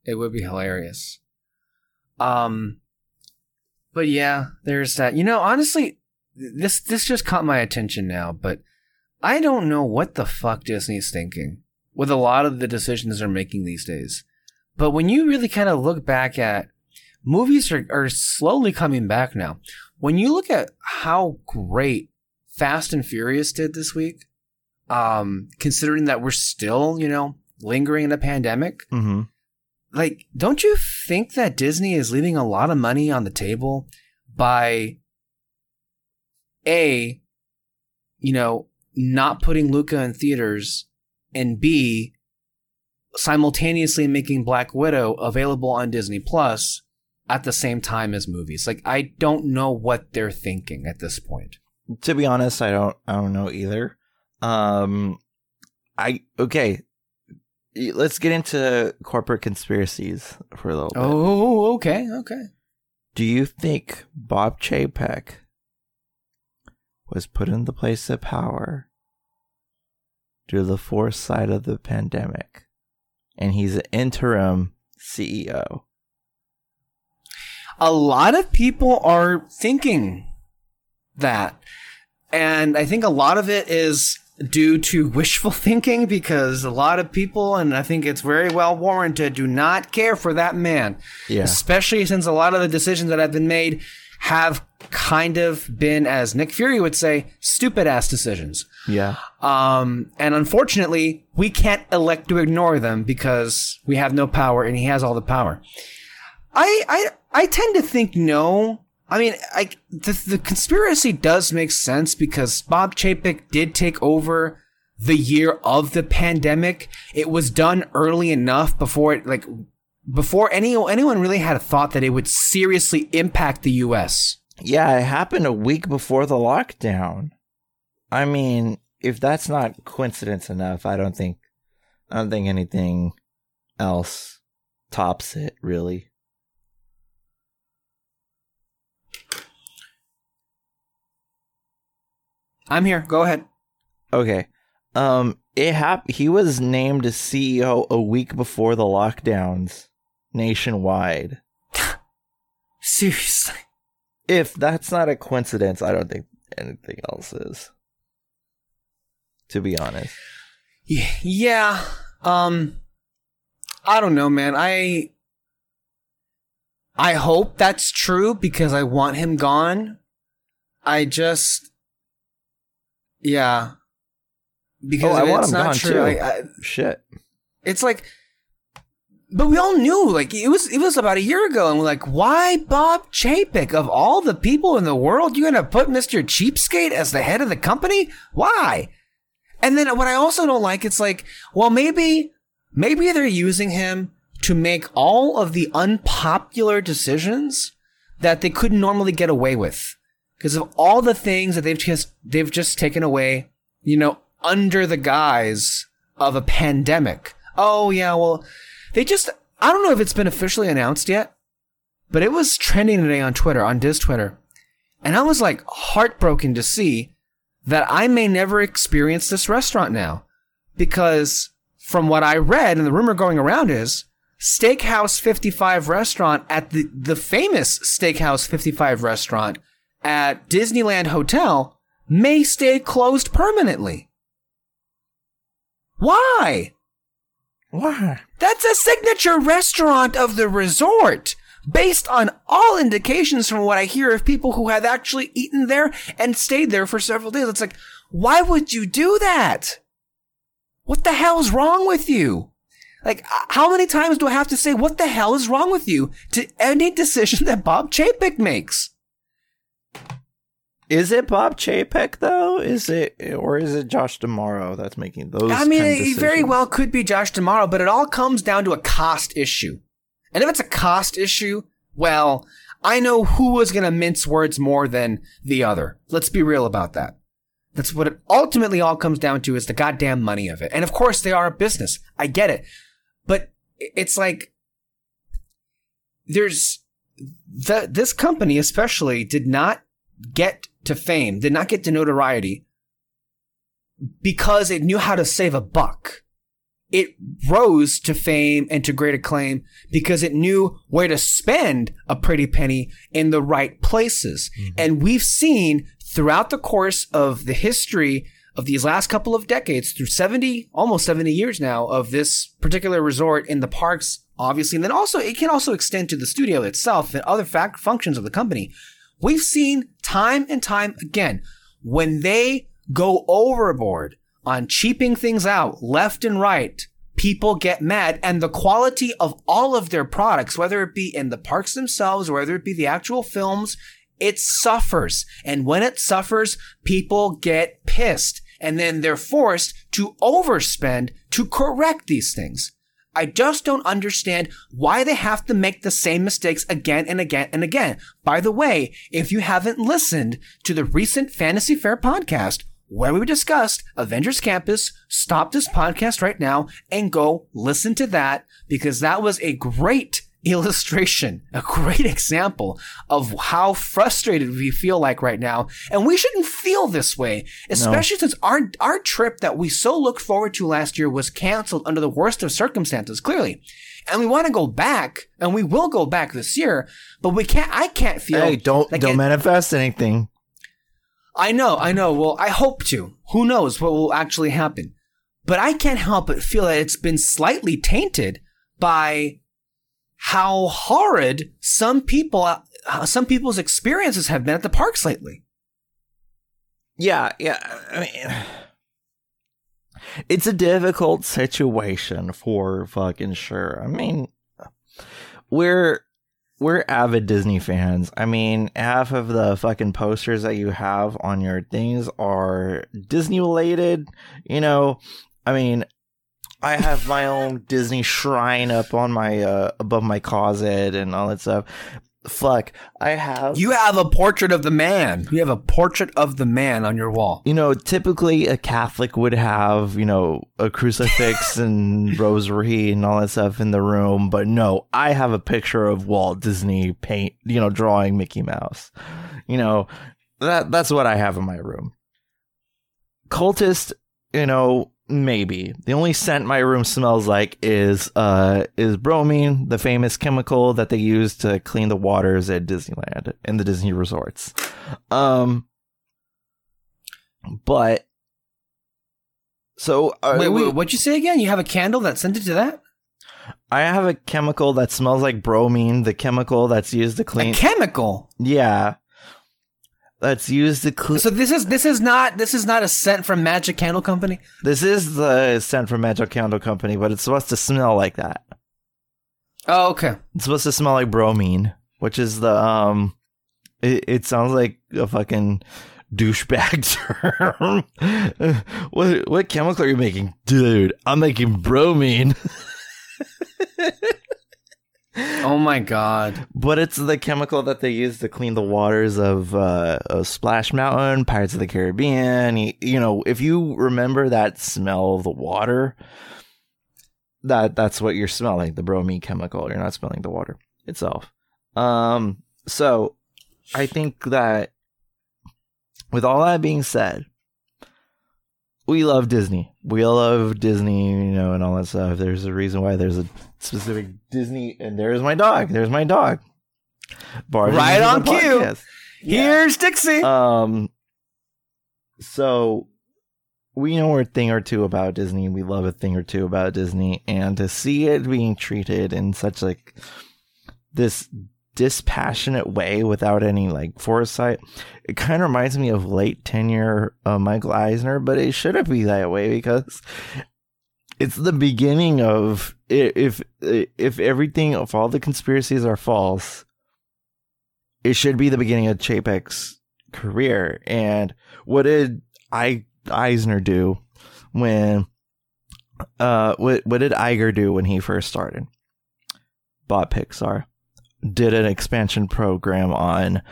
It would be hilarious. Um but yeah, there's that. You know, honestly, this this just caught my attention now, but I don't know what the fuck Disney's thinking with a lot of the decisions they're making these days. But when you really kind of look back at movies are, are slowly coming back now. When you look at how great Fast and Furious did this week, um, considering that we're still, you know, lingering in a pandemic, Mm-hmm. like, don't you think that Disney is leaving a lot of money on the table by A, you know, not putting Luca in theaters, and B, simultaneously making Black Widow available on Disney Plus at the same time as movies. Like I don't know what they're thinking at this point. To be honest, I don't I don't know either. Um I okay. Let's get into corporate conspiracies for a little bit. Oh, okay, okay. Do you think Bob Chapek was put in the place of power due to the foresight of the pandemic? And he's an interim CEO. A lot of people are thinking that. And I think a lot of it is due to wishful thinking because a lot of people, and I think it's very well warranted, do not care for that man. Yeah. Especially since a lot of the decisions that have been made have kind of been, as Nick Fury would say, stupid ass decisions. Yeah. Um, and unfortunately, we can't elect to ignore them because we have no power and he has all the power. I, I, I tend to think no. I mean, I, the, the conspiracy does make sense because Bob Chapek did take over the year of the pandemic. It was done early enough before it, like, before any, anyone really had a thought that it would seriously impact the US. Yeah, it happened a week before the lockdown. I mean, if that's not coincidence enough, I don't think I don't think anything else tops it, really. I'm here. Go ahead. Okay. Um it hap- he was named CEO a week before the lockdowns nationwide. Seriously. If that's not a coincidence, I don't think anything else is. To be honest. Yeah. Um I don't know, man. I I hope that's true because I want him gone. I just yeah. Because Oh, I want it's him not gone, true. too. I, I, Shit. it's like but we all knew like it was it was about a year ago and we're like why Bob Chapek of all the people in the world you're to put Mr. Cheapskate as the head of the company? Why? And then what I also don't like, it's like, well, maybe, maybe they're using him to make all of the unpopular decisions that they couldn't normally get away with because of all the things that they've just, they've just taken away, you know, under the guise of a pandemic. Oh, yeah, well, they just, I don't know if it's been officially announced yet, but it was trending today on Twitter, on Diz Twitter. And I was like heartbroken to see that I may never experience this restaurant now. Because from what I read and the rumor going around is Steakhouse 55 restaurant at the, the famous Steakhouse 55 restaurant at Disneyland Hotel may stay closed permanently. Why? Why? That's a signature restaurant of the resort. Based on all indications from what I hear of people who have actually eaten there and stayed there for several days, it's like, why would you do that? What the hell's wrong with you? Like, uh, how many times do I have to say, what the hell is wrong with you to any decision that Bob Chapek makes? Is it Bob Chapek though? Is it or is it Josh D'Amaro that's making those? I mean, it very well could be Josh D'Amaro, but it all comes down to a cost issue. And if it's a cost issue, well, I know who was going to mince words more than the other. Let's be real about that. That's what it ultimately all comes down to is the goddamn money of it. And of course they are a business. I get it. But it's like, there's, the, this company especially did not get to fame, did not get to notoriety because it knew how to save a buck. It rose to fame and to great acclaim because it knew where to spend a pretty penny in the right places. Mm-hmm. And we've seen throughout the course of the history of these last couple of decades, through 70, almost 70 years now of this particular resort in the parks, obviously, and then also it can also extend to the studio itself and other fact functions of the company. We've seen time and time again when they go overboard on cheaping things out left and right, people get mad and the quality of all of their products, whether it be in the parks themselves, whether it be the actual films, it suffers. And when it suffers, people get pissed and then they're forced to overspend to correct these things. I just don't understand why they have to make the same mistakes again and again and again. By the way, if you haven't listened to the recent Fantasy Fair podcast, where we discussed Avengers Campus, stop this podcast right now and go listen to that because that was a great illustration, a great example of how frustrated we feel like right now. And we shouldn't feel this way, especially no. since our, our trip that we so looked forward to last year was canceled under the worst of circumstances, clearly. And we want to go back, and we will go back this year, but we can't, I can't feel. Hey, don't, like don't it, manifest anything. I know, I know. Well, I hope to. Who knows what will actually happen? But I can't help but feel that it's been slightly tainted by how horrid some people, uh, some people's experiences have been at the parks lately. Yeah, yeah. I mean, it's a difficult situation for fucking sure. I mean, we're we're avid Disney fans. I mean, half of the fucking posters that you have on your things are Disney related. You know, I mean, I have my own Disney shrine up on my uh, above my closet and all that stuff. Fuck, I have. You have a portrait of the man. You have a portrait of the man on your wall. You know, typically a Catholic would have, you know, a crucifix and rosary and all that stuff in the room, but no, I have a picture of Walt Disney paint, you know, drawing Mickey Mouse. You know, that that's what I have in my room. Cultist, you know, Maybe the only scent my room smells like is uh is bromine, the famous chemical that they use to clean the waters at Disneyland and the Disney resorts. Um, but so uh, wait, wait, what'd you say again? You have a candle that sent it to that? I have a chemical that smells like bromine, the chemical that's used to clean. A chemical? Yeah that's used to clean. So this is this is not this is not a scent from Magic Candle Company. This is the scent from Magic Candle Company, but it's supposed to smell like that. Oh, okay. It's supposed to smell like bromine, which is the um. It, it sounds like a fucking douchebag term. what what chemical are you making, dude? I'm making bromine. oh my god! But it's the chemical that they use to clean the waters of, uh, of Splash Mountain, Pirates of the Caribbean. You, know, if you remember that smell of the water, that that's what you're smelling—the bromine chemical. You're not smelling the water itself. Um, so I think that with all that being said, we love Disney. We love Disney, you know, and all that stuff. There's a reason why there's a specific Disney, and there's my dog. There's my dog. Right on cue. Yeah. Here's Dixie. Um. So we know a thing or two about Disney. We love a thing or two about Disney, and to see it being treated in such like this dispassionate way without any like foresight. It kind of reminds me of late tenure uh, Michael Eisner, but it shouldn't be that way because it's the beginning of if if everything if all the conspiracies are false, it should be the beginning of Chapek's career. And what did I Eisner do when uh what what did Iger do when he first started? Bought Pixar did an expansion program on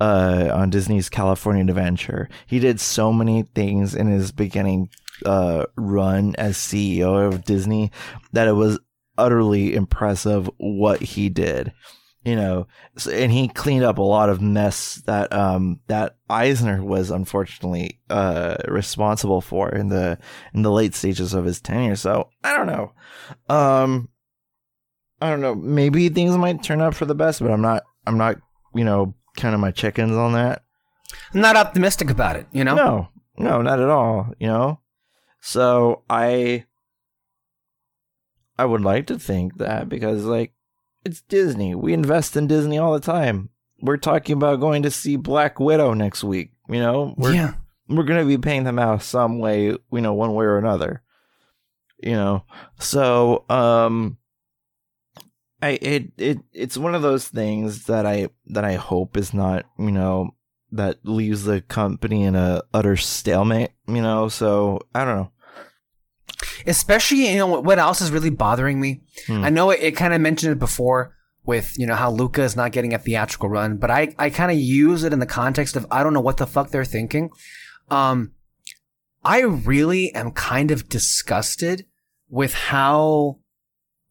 uh, on Disney's California Adventure. He did so many things in his beginning uh, run as CEO of Disney that it was utterly impressive what he did. You know, and he cleaned up a lot of mess that um, that Eisner was unfortunately uh, responsible for in the in the late stages of his tenure. So I don't know. Um, I don't know. Maybe things might turn out for the best, but I'm not. I'm not. You know, kind of my chickens on that. I'm not optimistic about it. You know. No, no, not at all. You know. So I. I would like to think that because like it's Disney. We invest in Disney all the time. We're talking about going to see Black Widow next week. You know. We're, yeah. We're gonna be paying them out some way. You know, one way or another. You know. So um I it it it's one of those things that I that I hope is not you know that leaves the company in a utter stalemate you know so I don't know. especially you know what, else is really bothering me. Hmm. I know it, it kind of mentioned it before with you know how Luca is not getting a theatrical run, but I I kind of use it in the context of I don't know what the fuck they're thinking. Um, I really am kind of disgusted with how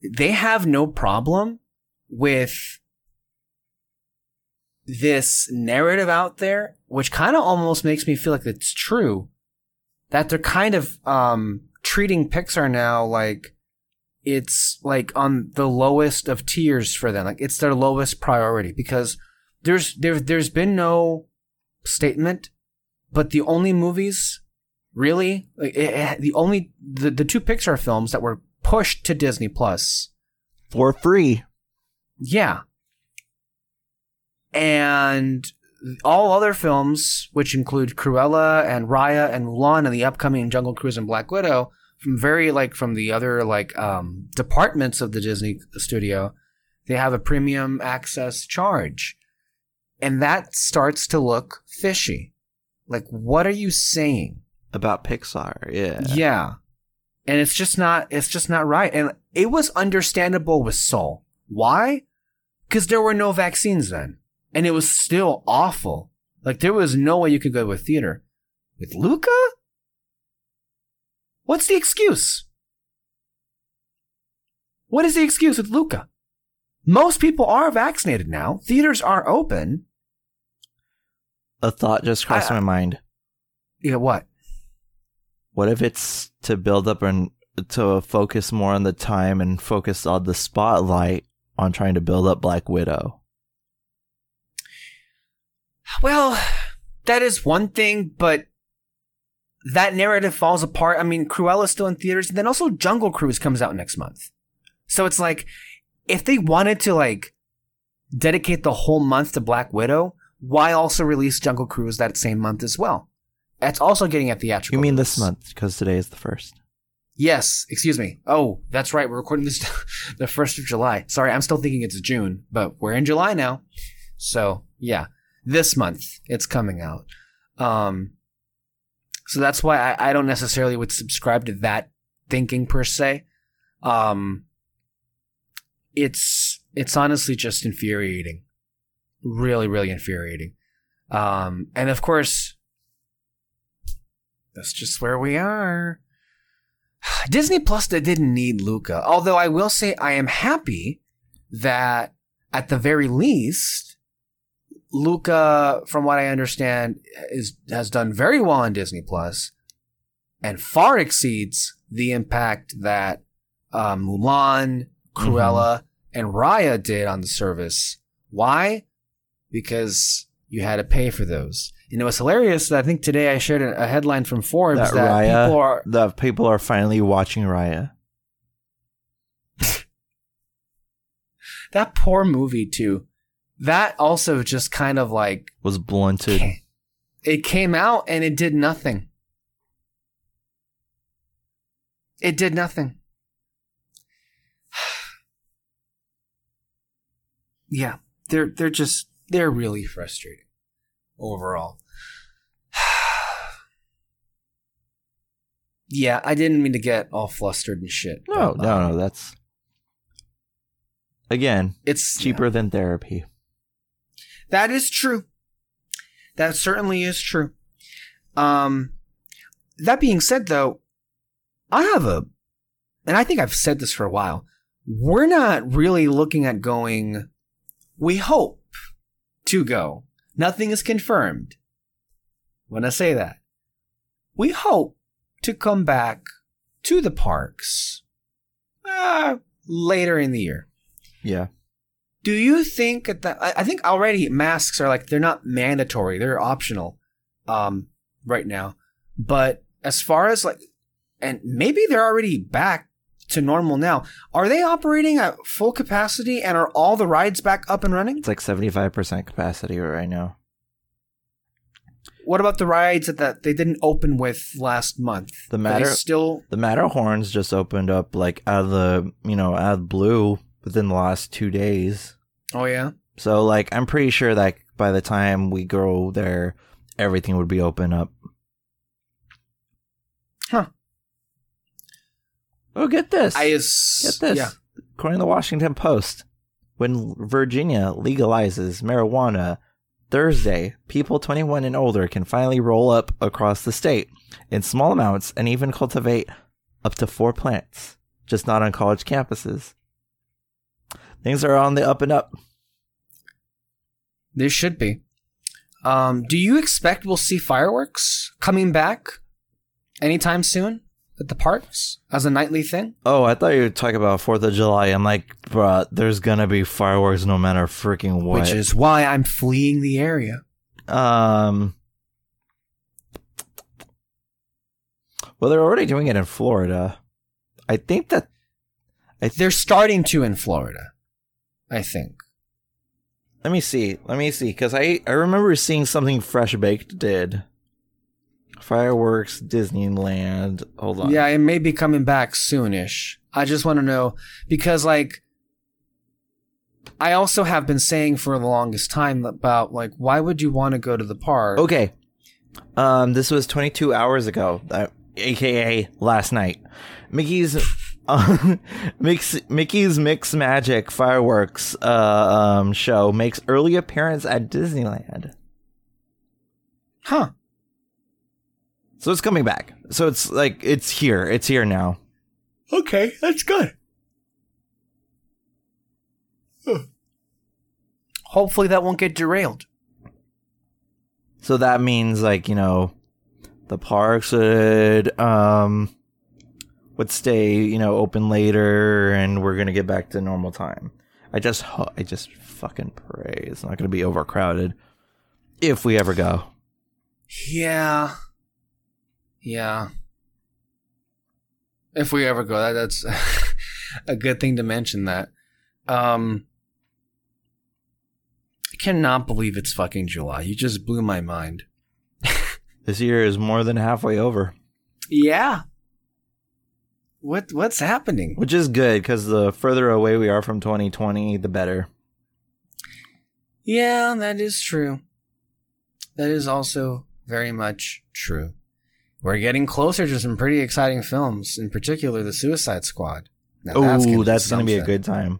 they have no problem with this narrative out there, which kind of almost makes me feel like it's true that they're kind of um treating Pixar now like it's like on the lowest of tiers for them. Like it's their lowest priority because there's there there's been no statement, but the only movies really it, it- the only the, the two Pixar films that were pushed to Disney Plus For free. yeah. And all other films, which include Cruella and Raya and Mulan and the upcoming Jungle Cruise and Black Widow, from very like from the other like um departments of the Disney studio, they have a premium access charge. And that starts to look fishy. Like what are you saying? About Pixar. Yeah. Yeah. And it's just not it's just not right. And it was understandable with Soul. Why? Because there were no vaccines then. And it was still awful. Like there was no way you could go to a theater. With Luca? What's the excuse? What is the excuse with Luca? Most people are vaccinated now. Theaters are open. A thought just crossed I- my mind. Yeah, what? What if it's to build up and to focus more on the time and focus on the spotlight on trying to build up Black Widow? Well, that is one thing, but that narrative falls apart. I mean, Cruella's still in theaters, and then also Jungle Cruise comes out next month. So it's like, if they wanted to like dedicate the whole month to Black Widow, why also release Jungle Cruise that same month as well? That's also getting a theatrical. You mean this month? Because today is the first. Yes, excuse me. Oh, that's right. We're recording this the first of July. Sorry, I'm still thinking it's June, but we're in July now. So yeah, this month it's coming out. Um, so that's why I, I don't necessarily would subscribe to that thinking per se. Um, it's it's honestly just infuriating, really, really infuriating. Um, and of course, that's just where we are. Disney Plus that didn't need Luca. Although I will say I am happy that at the very least, Luca, from what I understand, is has done very well on Disney Plus, and far exceeds the impact that uh, Mulan, Cruella, and Raya did on the service. Why? Because you had to pay for those. And it was hilarious I think today I shared a, headline from Forbes That that, Raya- people are The people are finally watching Raya. that poor movie too. That also just kind of like Was blunted. it came out and it did nothing. It did nothing. yeah, they're they're just they're really frustrating overall. Yeah, I didn't mean to get all flustered and shit. No, but, no, um, no. That's again It's cheaper than therapy. That is true. That certainly is true. Um, that being said, though, I have a, and I think I've said this for a while. We're not really looking at going. We hope to go. Nothing is confirmed. When I say that, we hope to come back to the parks uh, later in the year. Yeah. Do you think that I I think already masks are like they're not mandatory; they're optional, um, right now. But as far as like, and maybe they're already back to normal now. Are they operating at full capacity, and are all the rides back up and running? It's like seventy five percent capacity right now. What about the rides that, they didn't open with last month? The matter- still The Matterhorns just opened up like out of the you know out of the blue within the last two days. Oh yeah. So like I'm pretty sure that by the time we go there, everything would be open up. Huh. Oh, get this. I is Get this. Yeah. According to the Washington Post, when Virginia legalizes marijuana Thursday, people 21 and older can finally roll up across the state in small amounts and even cultivate up to four plants, just not on college campuses. Things are on the up and up. They should be. Um, do you expect we'll see fireworks coming back anytime soon at the parks as a nightly thing? Oh, I thought you were talking about 4th of July. I'm like, bruh, there's gonna be fireworks no matter freaking what. Which is why I'm fleeing the area. Um. Well, they're already doing it in Florida. I think that They're starting to in Florida, I think. Let me see. Let me see. Because I, I remember seeing something Fresh Baked did. Fireworks, Disneyland. Hold on. Yeah, it may be coming back soonish. I just want to know because, like, I also have been saying for the longest time about like, why would you want to go to the park? Okay. Um, this was 22 hours ago, uh, aka last night. Mickey's, uh, Mix, Mickey's Mix Magic fireworks uh, um, show makes early appearance at Disneyland. Huh? So it's coming back. So it's like it's here. It's here now. Okay, that's good. Hopefully, that won't get derailed. So that means like, you know, the parks would um would stay, you know, open later and we're going to get back to normal time. I just ho- I just fucking pray it's not going to be overcrowded if we ever go. Yeah. Yeah. If we ever go, that, that's a good thing to mention that. Um I cannot believe it's fucking July. You just blew my mind. This year is more than halfway over, Yeah. What what's happening? which is good cuz the further away we are from 2020, the better. Yeah, that is true. That is also very much true. We're getting closer to some pretty exciting films, in particular the Suicide Squad. Oh, that's going to be a good time.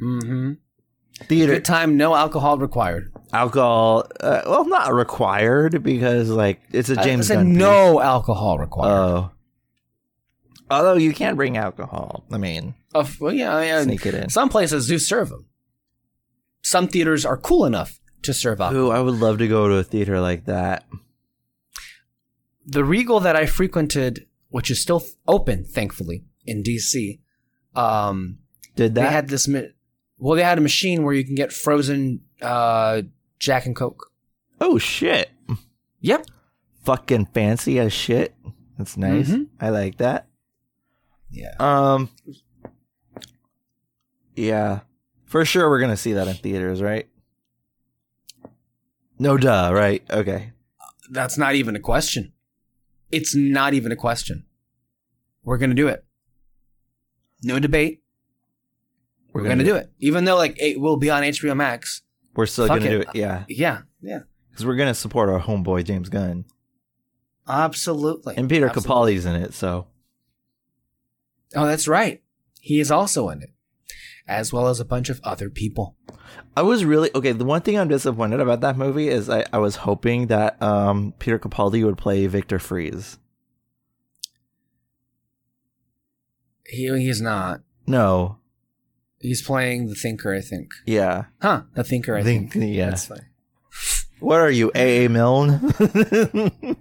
Mm-hmm. Theater Good time, no alcohol required. alcohol uh, well not required because like it's a James I said Gunn piece. no alcohol required. Oh. Although you can bring alcohol. I mean, Of- well, yeah, yeah, sneak it in. some places do serve them. Some theaters are cool enough to serve alcohol. Ooh, I would love to go to a theater like that. The Regal that I frequented, which is still open, thankfully, in DC, um, Did they that? had this. Well, they had a machine where you can get frozen uh, Jack and Coke. oh shit. Yep. Fucking fancy as shit. That's nice. Mhm. I like that. Yeah. Um Yeah. For sure we're gonna see that in theaters, right? No duh, right? Okay. That's not even a question. It's not even a question. We're gonna do it. No debate. We're, gonna, do it. Even though like it will be on HBO Max. We're still gonna do it, yeah. Yeah. Yeah. Because we're gonna support our homeboy James Gunn. Absolutely. And Peter Absolutely. Capaldi's in it, so Oh, that's right. He is also in it, as well as a bunch of other people. I was really okay. The one thing I'm disappointed about that movie is I, I was hoping that um, Peter Capaldi would play Victor Fries. He he's not. No, He's playing the Thinker, I think. yeah, Huh? The Thinker, I Think- think. yeah. That's fine. What are you, A. A. Milne?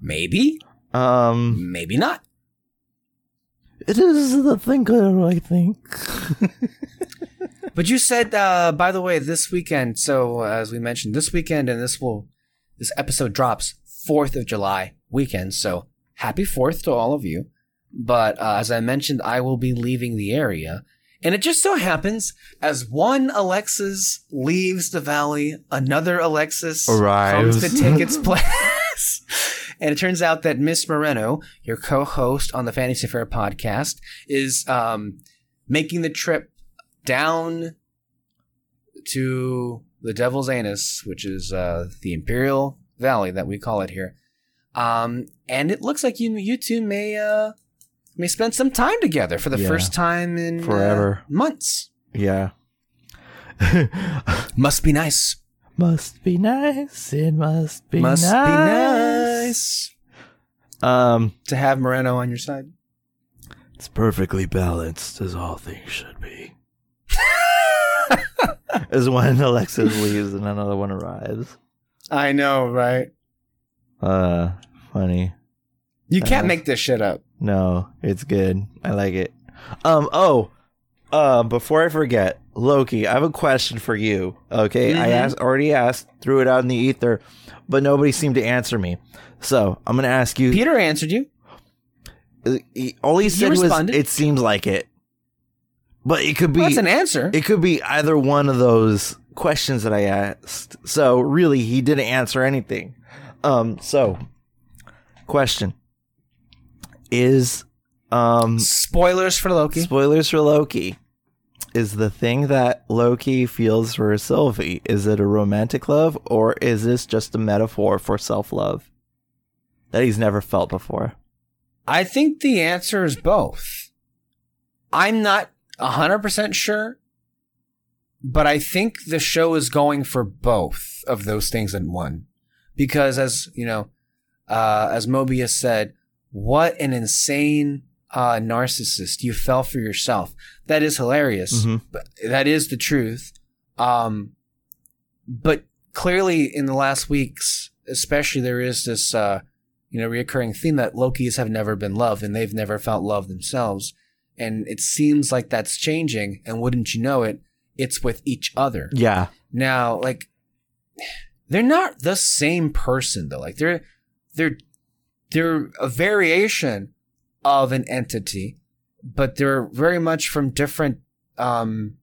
Maybe, um, maybe not. It is the thinker, I think. But you said, uh, by the way, this weekend. So uh, as we mentioned, this weekend, and this will, this episode drops Fourth of July weekend. So happy Fourth to all of you. But uh, as I mentioned, I will be leaving the area, and it just so happens as one Alexis leaves the valley, another Alexis Arrives. comes to take its place. And it turns out that Miss Moreno, your co-host on the Fantasy Fair podcast, is um, making the trip down to the Devil's Anus, which is uh, the Imperial Valley that we call it here. Um, and it looks like you you two may uh, we spent some time together for the Yeah. first time in uh, Forever. months. Yeah. Must be nice. must be nice. It must be Must nice. be nice Um, to have Moreno on your side. it's perfectly balanced as all things should be. as when Alexis leaves and another one arrives. I know, right? Uh, funny. You can't Uh, make this shit up. No, it's good. I like it. Um. Oh. Uh. Before I forget, Loki, I have a question for you. Okay, I Mhm. asked, already asked, threw it out in the ether, but nobody seemed to answer me. So I'm gonna ask you. Peter answered you. he- all he said was, "It seems like it," but it could be. Well, that's an answer. it could be either one of those questions that I asked. So really, he didn't answer anything. Um. So, question is, um, Spoilers for Loki. Spoilers for Loki. Is the thing that Loki feels for Sylvie, is it a romantic love or is this just a metaphor for self love that he's never felt before? I think the answer is both. I'm not 100% sure, but I think the show is going for both of those things in one. Because as, you know, uh, as Mobius said, what an insane uh, narcissist. You fell for yourself. That is hilarious. Mhm. But that is the truth. Um, but clearly in the last weeks, especially there is this, uh, you know, reoccurring theme that Lokis have never been loved and they've never felt love themselves. And it seems like that's changing. And wouldn't you know it, it's with each other. Yeah. Now, like, they're not the same person though. Like they're, they're, they're a variation of an entity, but they're very much from different, um,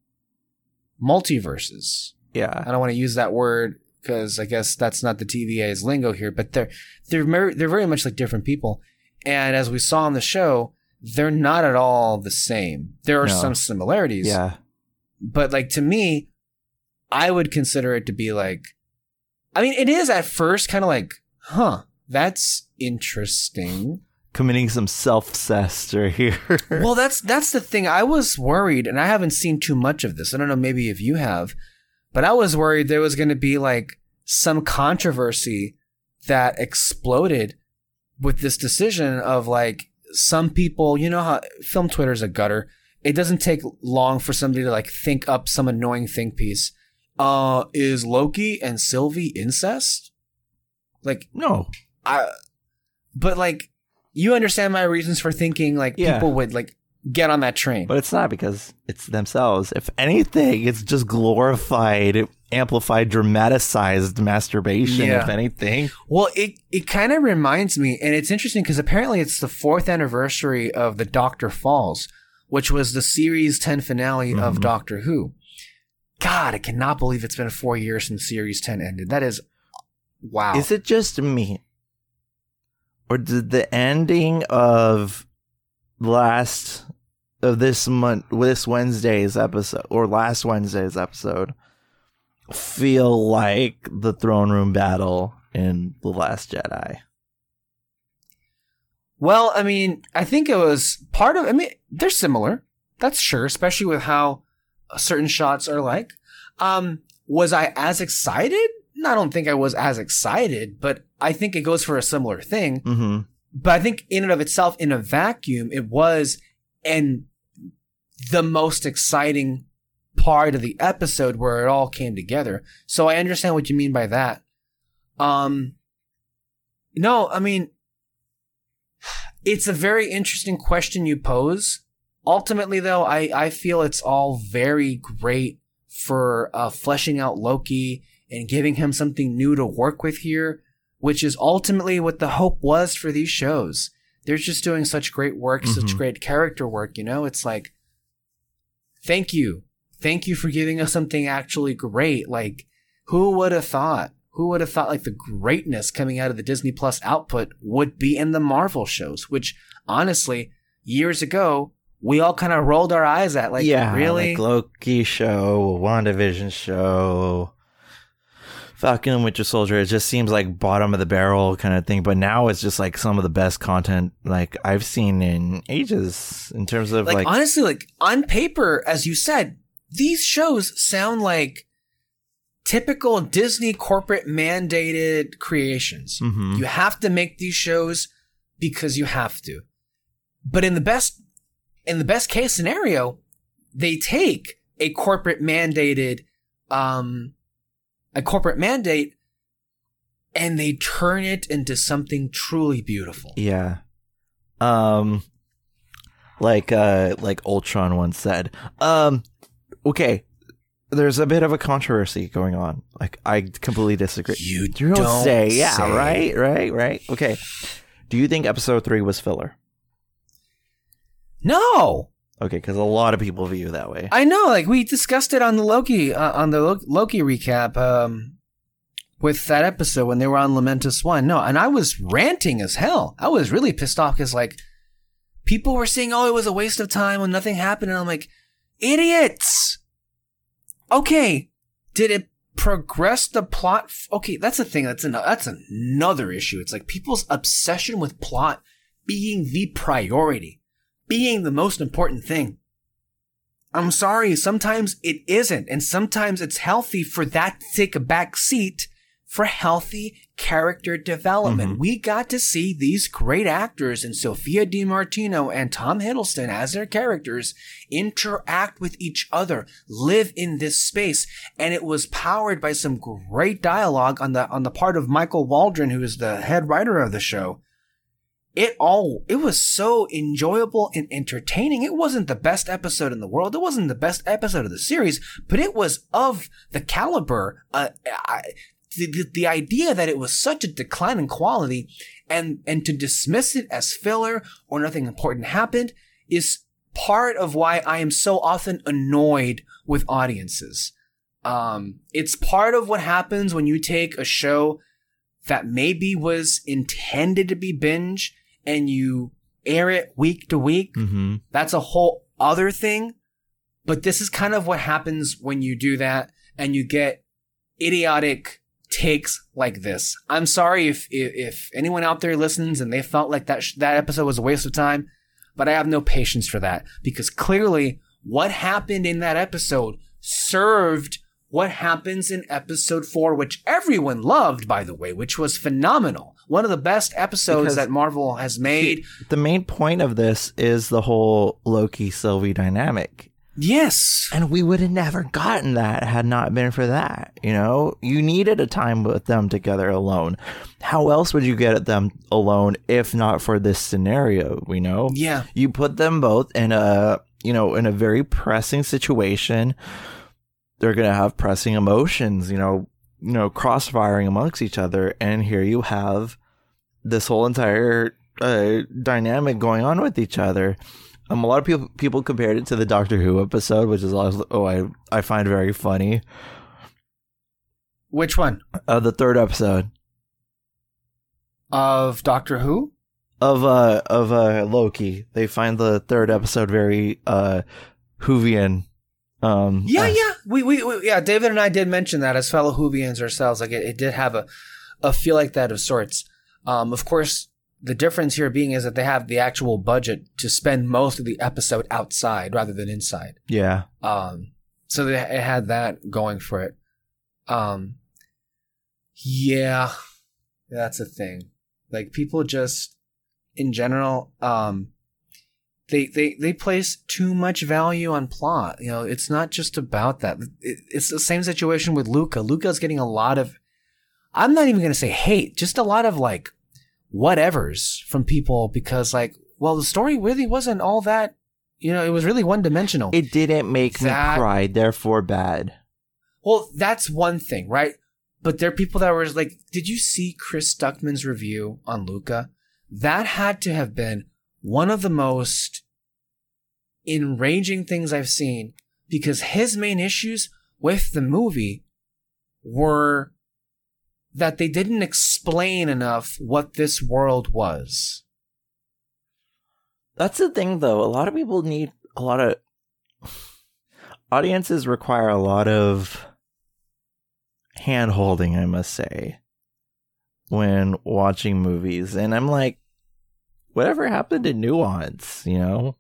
multiverses. Yeah. I don't want to use that word because I guess that's not the TVA's lingo here, but they're they're mer- they're very much like different people. And as we saw on the show, they're not at all the same. There are No. some similarities, Yeah. but like to me, I would consider it to be like, I mean, it is at first kind of like, huh, that's interesting. Committing some self cester here. well, that's that's the thing. I was worried, and I haven't seen too much of this. I don't know, maybe if you have, but I was worried there was going to be like some controversy that exploded with this decision of like some people. You know how film Twitter is a gutter. It doesn't take long for somebody to like think up some annoying think piece. Uh, is Loki and Sylvie incest? Like no. I, but like, you understand my reasons for thinking like Yeah. people would like get on that train. But it's not because it's themselves. If anything, it's just glorified, amplified, dramatized masturbation, Yeah. if anything. well, it it kind of reminds me, and it's interesting because apparently it's the fourth anniversary of the Doctor Falls, which was the series ten finale of Mhm. Doctor Who. God, I cannot believe it's been four years since series ten ended. That is, wow. Is it just me? Or did the ending of last of this month this Wednesday's episode or last Wednesday's episode feel like the throne room battle in The Last Jedi? Well, I mean, I think it was part of. I mean, they're similar. That's sure, especially with how certain shots are like. Um, was I as excited? I don't think I was as excited, but I think it goes for a similar thing. Mm-hmm. But I think in and of itself, in a vacuum, it was and the most exciting part of the episode where it all came together. So I understand what you mean by that. Um, no, I mean, it's a very interesting question you pose. Ultimately, though, I, I feel it's all very great for uh, fleshing out Loki and giving him something new to work with here, which is ultimately what the hope was for these shows. They're just doing such great work, such Mhm. great character work, you know? It's like, thank you. Thank you for giving us something actually great. Like, who would have thought? Who would have thought like the greatness coming out of the Disney Plus output would be in the Marvel shows, which honestly, years ago, we all kind of rolled our eyes at. Like, yeah, really? like Loki show, WandaVision show, Falcon and Winter Soldier, it just seems like bottom of the barrel kind of thing. But now it's just like some of the best content like I've seen in ages in terms of like, like, honestly, like on paper, as you said, these shows sound like typical Disney corporate mandated creations. Mhm. You have to make these shows because you have to. But in the best in the best case scenario, they take a corporate mandated um a corporate mandate and they turn it into something truly beautiful. Yeah. Um like uh like Ultron once said. Um okay. There's a bit of a controversy going on. Like I completely disagree. You don't, don't say. Yeah, say. right, right, right. Okay. Do you think episode 3 was filler? No. Okay, cuz a lot of people view it that way. I know, like we discussed it on the Loki uh, on the Lo- Loki recap um, with that episode when they were on Lamentis One. No, and I was ranting as hell. I was really pissed off because like people were saying, "Oh, it was a waste of time when nothing happened," and I'm like, idiots. Okay, did it progress the plot? Okay, that's a thing. That's an- that's another issue. It's like people's obsession with plot being the priority, being the most important thing. I'm sorry, sometimes it isn't, and sometimes it's healthy for that to take a back seat for healthy character development. Mhm. We got to see these great actors in Sophia Di Martino and Tom Hiddleston as their characters interact with each other, live in this space, and it was powered by some great dialogue on the on the part of Michael Waldron, who is the head writer of the show it all. It was so enjoyable and entertaining. It wasn't the best episode in the world. It wasn't the best episode of the series but it was of the caliber uh, I, the, the, idea that it was such a decline in quality and and to dismiss it as filler or nothing important happened is part of why i am so often annoyed with audiences. Um it's part of what happens when you take a show that maybe was intended to be binge and you air it week to week, Mhm. that's a whole other thing. But this is kind of what happens when you do that and you get idiotic takes like this. I'm sorry if if, if anyone out there listens and they felt like that sh- that episode was a waste of time, but I have no patience for that because clearly what happened in that episode served what happens in episode 4 which everyone loved by the way, which was phenomenal. One of the best episodes Because- that Marvel has made. The main point of this is the whole Loki Sylvie dynamic. Yes. And we would have never gotten that had not been for that. You know, you needed a time with them together alone. How else would you get them alone if not for this scenario? You know, Yeah. you put them both in a you know in a very pressing situation. They're gonna have pressing emotions. You know, you know, crossfiring amongst each other, and here you have this whole entire uh, dynamic going on with each other. Um, a lot of people people compared it to the Doctor Who episode, which is also oh I I find very funny. Which one? Uh, the third episode Of Doctor Who? of uh of uh Loki, they find the third episode very uh Whovian. Um, Yeah, uh, yeah. We, we, we, yeah, David and I did mention that as fellow Whovians ourselves. Like it, it did have a, a feel like that of sorts. Um, of course, the difference here being is that they have the actual budget to spend most of the episode outside rather than inside. yeah. Um, so they, it had that going for it. Um, yeah, that's a thing. Like people just, in general, um, they, they, they place too much value on plot. You know, it's not just about that. It, it's the same situation with Luca. Luca's getting a lot of, I'm not even going to say hate, just a lot of like whatevers from people because like, well, the story really wasn't all that, you know, it was really one dimensional. It didn't make That- me cry, therefore bad. Well, that's one thing, right? But there are people that were like, did you see Chris Stuckman's review on Luca? That had to have been one of the most enraging things I've seen because his main issues with the movie were that they didn't explain enough what this world was. That's the thing, though. A lot of people need a lot of audiences require a lot of hand holding, I must say, when watching movies. And I'm like, whatever happened to nuance, you know?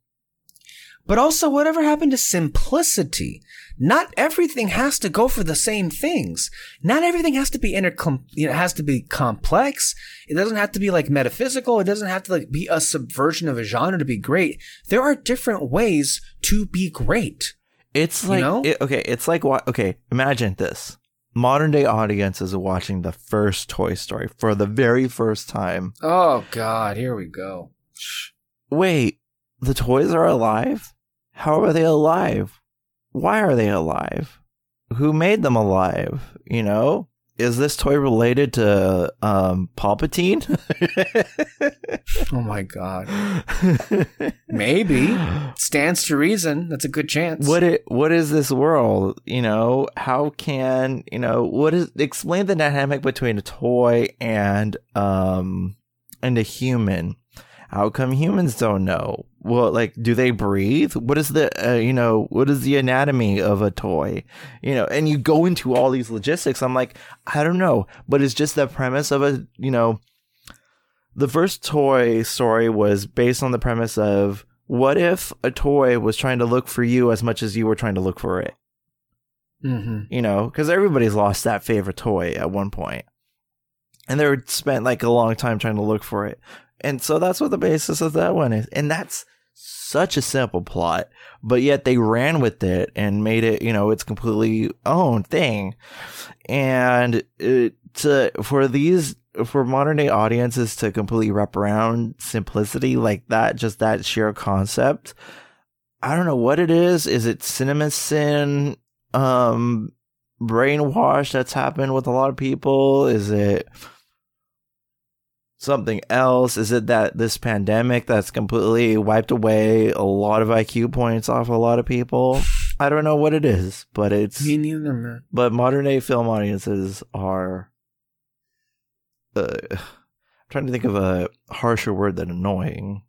But also, whatever happened to simplicity? Not everything has to go for the same things. Not everything has to be inter, you know, has to be complex. It doesn't have to be like metaphysical. It doesn't have to like be a subversion of a genre to be great. There are different ways to be great. It's like, You know? it- okay, it's like, okay, imagine this. Modern day audiences are watching the first Toy Story for the very first time. Oh God, here we go. Wait, the toys are alive? How are they alive? Why are they alive? Who made them alive? You know? Is this toy related to um Palpatine? Oh my God. Maybe stands to reason. That's a good chance. what it what is this world? You know, how can you know what is explain the dynamic between a toy and um and a human? How come humans don't know? Well, like, do they breathe? What is the, uh, you know, what is the anatomy of a toy? You know, and you go into all these logistics. I'm like, I don't know, but it's just the premise of a, you know, the first toy story was based on the premise of what if a toy was trying to look for you as much as you were trying to look for it? Mm-hmm. you know, because everybody's lost that favorite toy at one point, and they were spent like a long time trying to look for it, and so that's what the basis of that one is, and that's such a simple plot, but yet they ran with it and made it, you know, its completely own thing, and it, to for these for modern day audiences to completely wrap around simplicity like that, just that sheer concept. I don't know what it is. Is it cinema sin? um brainwash that's happened with a lot of people? Is it something else? Is it that this pandemic that's completely wiped away a lot of IQ points off a lot of people? I don't know what it is, but it's Me neither, man. but modern day film audiences are uh, I'm trying to think of a harsher word than annoying.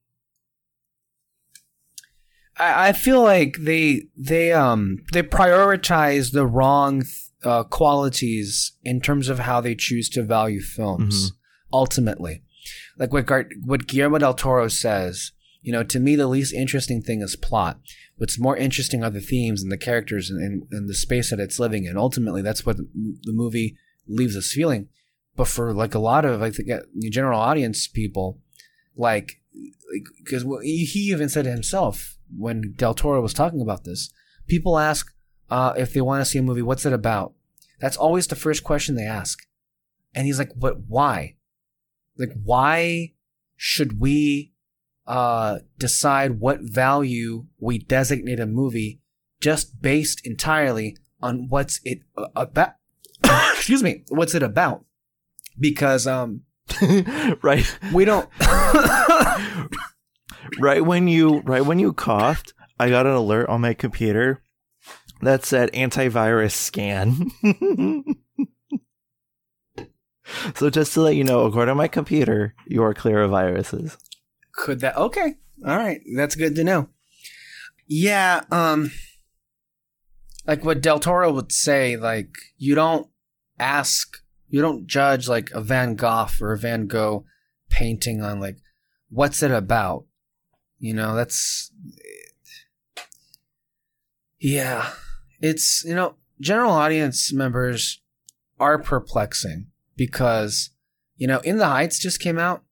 I, I feel like they they um they prioritize the wrong uh, qualities in terms of how they choose to value films. Ultimately, like what Gar- what Guillermo del Toro says, you know, to me the least interesting thing is plot. What's more interesting are the themes and the characters and, and, and the space that it's living in. Ultimately, that's what the, movie leaves us feeling. But for like a lot of like the the general audience people, like because he he even said himself when Del Toro was talking about this. People ask uh, if they want to see a movie, what's it about? That's always the first question they ask. And he's like, but why? Like, why should we uh, decide what value we designate a movie just based entirely on what's it about? Excuse me, what's it about? Because um, right we don't. right when you right when you coughed, I got an alert on my computer that said antivirus scan. so just to let you know, according to my computer, you are clear of viruses. Could that okay. All right. That's good to know. Yeah, um like what Del Toro would say, like you don't ask you don't judge like a Van Gogh or a Van Gogh painting on like what's it about? You know, that's yeah. It's you know, general audience members are perplexing because you know, In the Heights just came out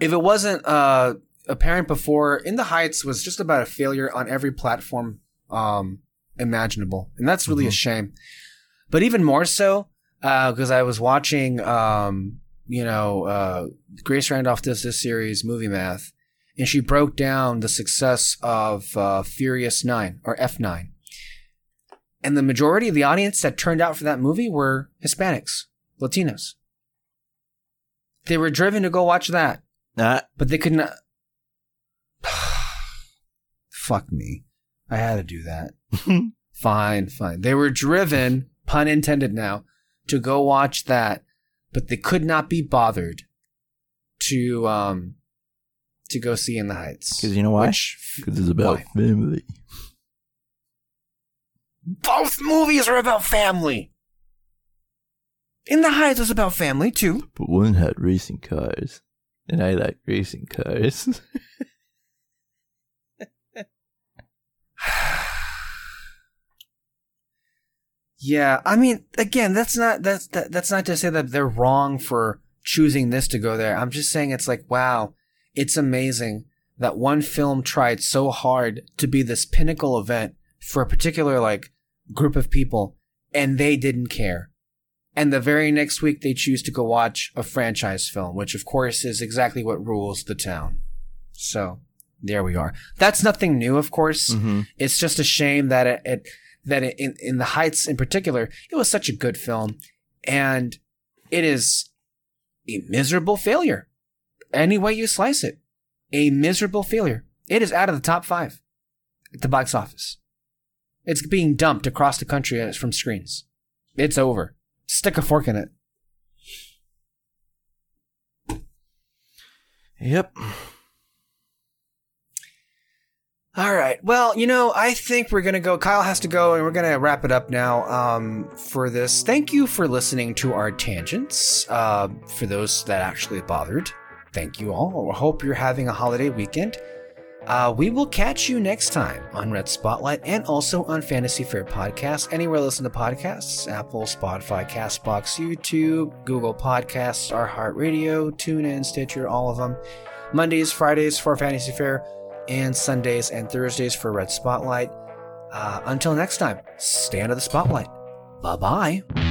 if it wasn't uh, apparent before, In the Heights was just about a failure on every platform um, imaginable, and that's really a Mhm. shame. But even more so, because I was watching, um, you know, uh, Grace Randolph does this series, Movie Math, and she broke down the success of uh, Furious Nine or F Nine, and the majority of the audience that turned out for that movie were Hispanics, Latinos. They were driven to go watch that. Uh, But they could not. Fuck me. I had to do that. fine, fine. They were driven, pun intended now, to go watch that, but they could not be bothered to um to go see In the heights. Because you know why? Because it's about Why? family. both movies are about family. In the Heights was about family too. But one had racing cars, and I like racing cars. Yeah, I mean, again, that's not that's that, that's not to say that they're wrong for choosing this to go there. I'm just saying it's like, wow, it's amazing that one film tried so hard to be this pinnacle event for a particular like group of people, and they didn't care. And the very next week, they choose to go watch a franchise film, which of course is exactly what rules the town. So there we are. That's nothing new, of course. mm-hmm. It's just a shame that it, it that it, in in the Heights in particular, it was such a good film, and it is a miserable failure. Any way you slice it, a miserable failure. It is out of the top five at the box office. It's being dumped across the country as- from screens. It's over. Stick a fork in it. Yep. All right. Well, you know, I think we're going to go. Kyle has to go, and we're going to wrap it up now um, for this. Thank you for listening to our tangents. Uh, for those that actually bothered, thank you all. I hope you're having a holiday weekend. Uh, we will catch you next time on Red Spotlight and also on Fantasy Fair Podcast. Anywhere listen to podcasts Apple, Spotify, Castbox, YouTube, Google Podcasts, iHeartRadio, TuneIn, Stitcher, all of them. Mondays, Fridays for Fantasy Fair, and Sundays and Thursdays for Red Spotlight. Uh, until next time, stay under the spotlight. Bye bye.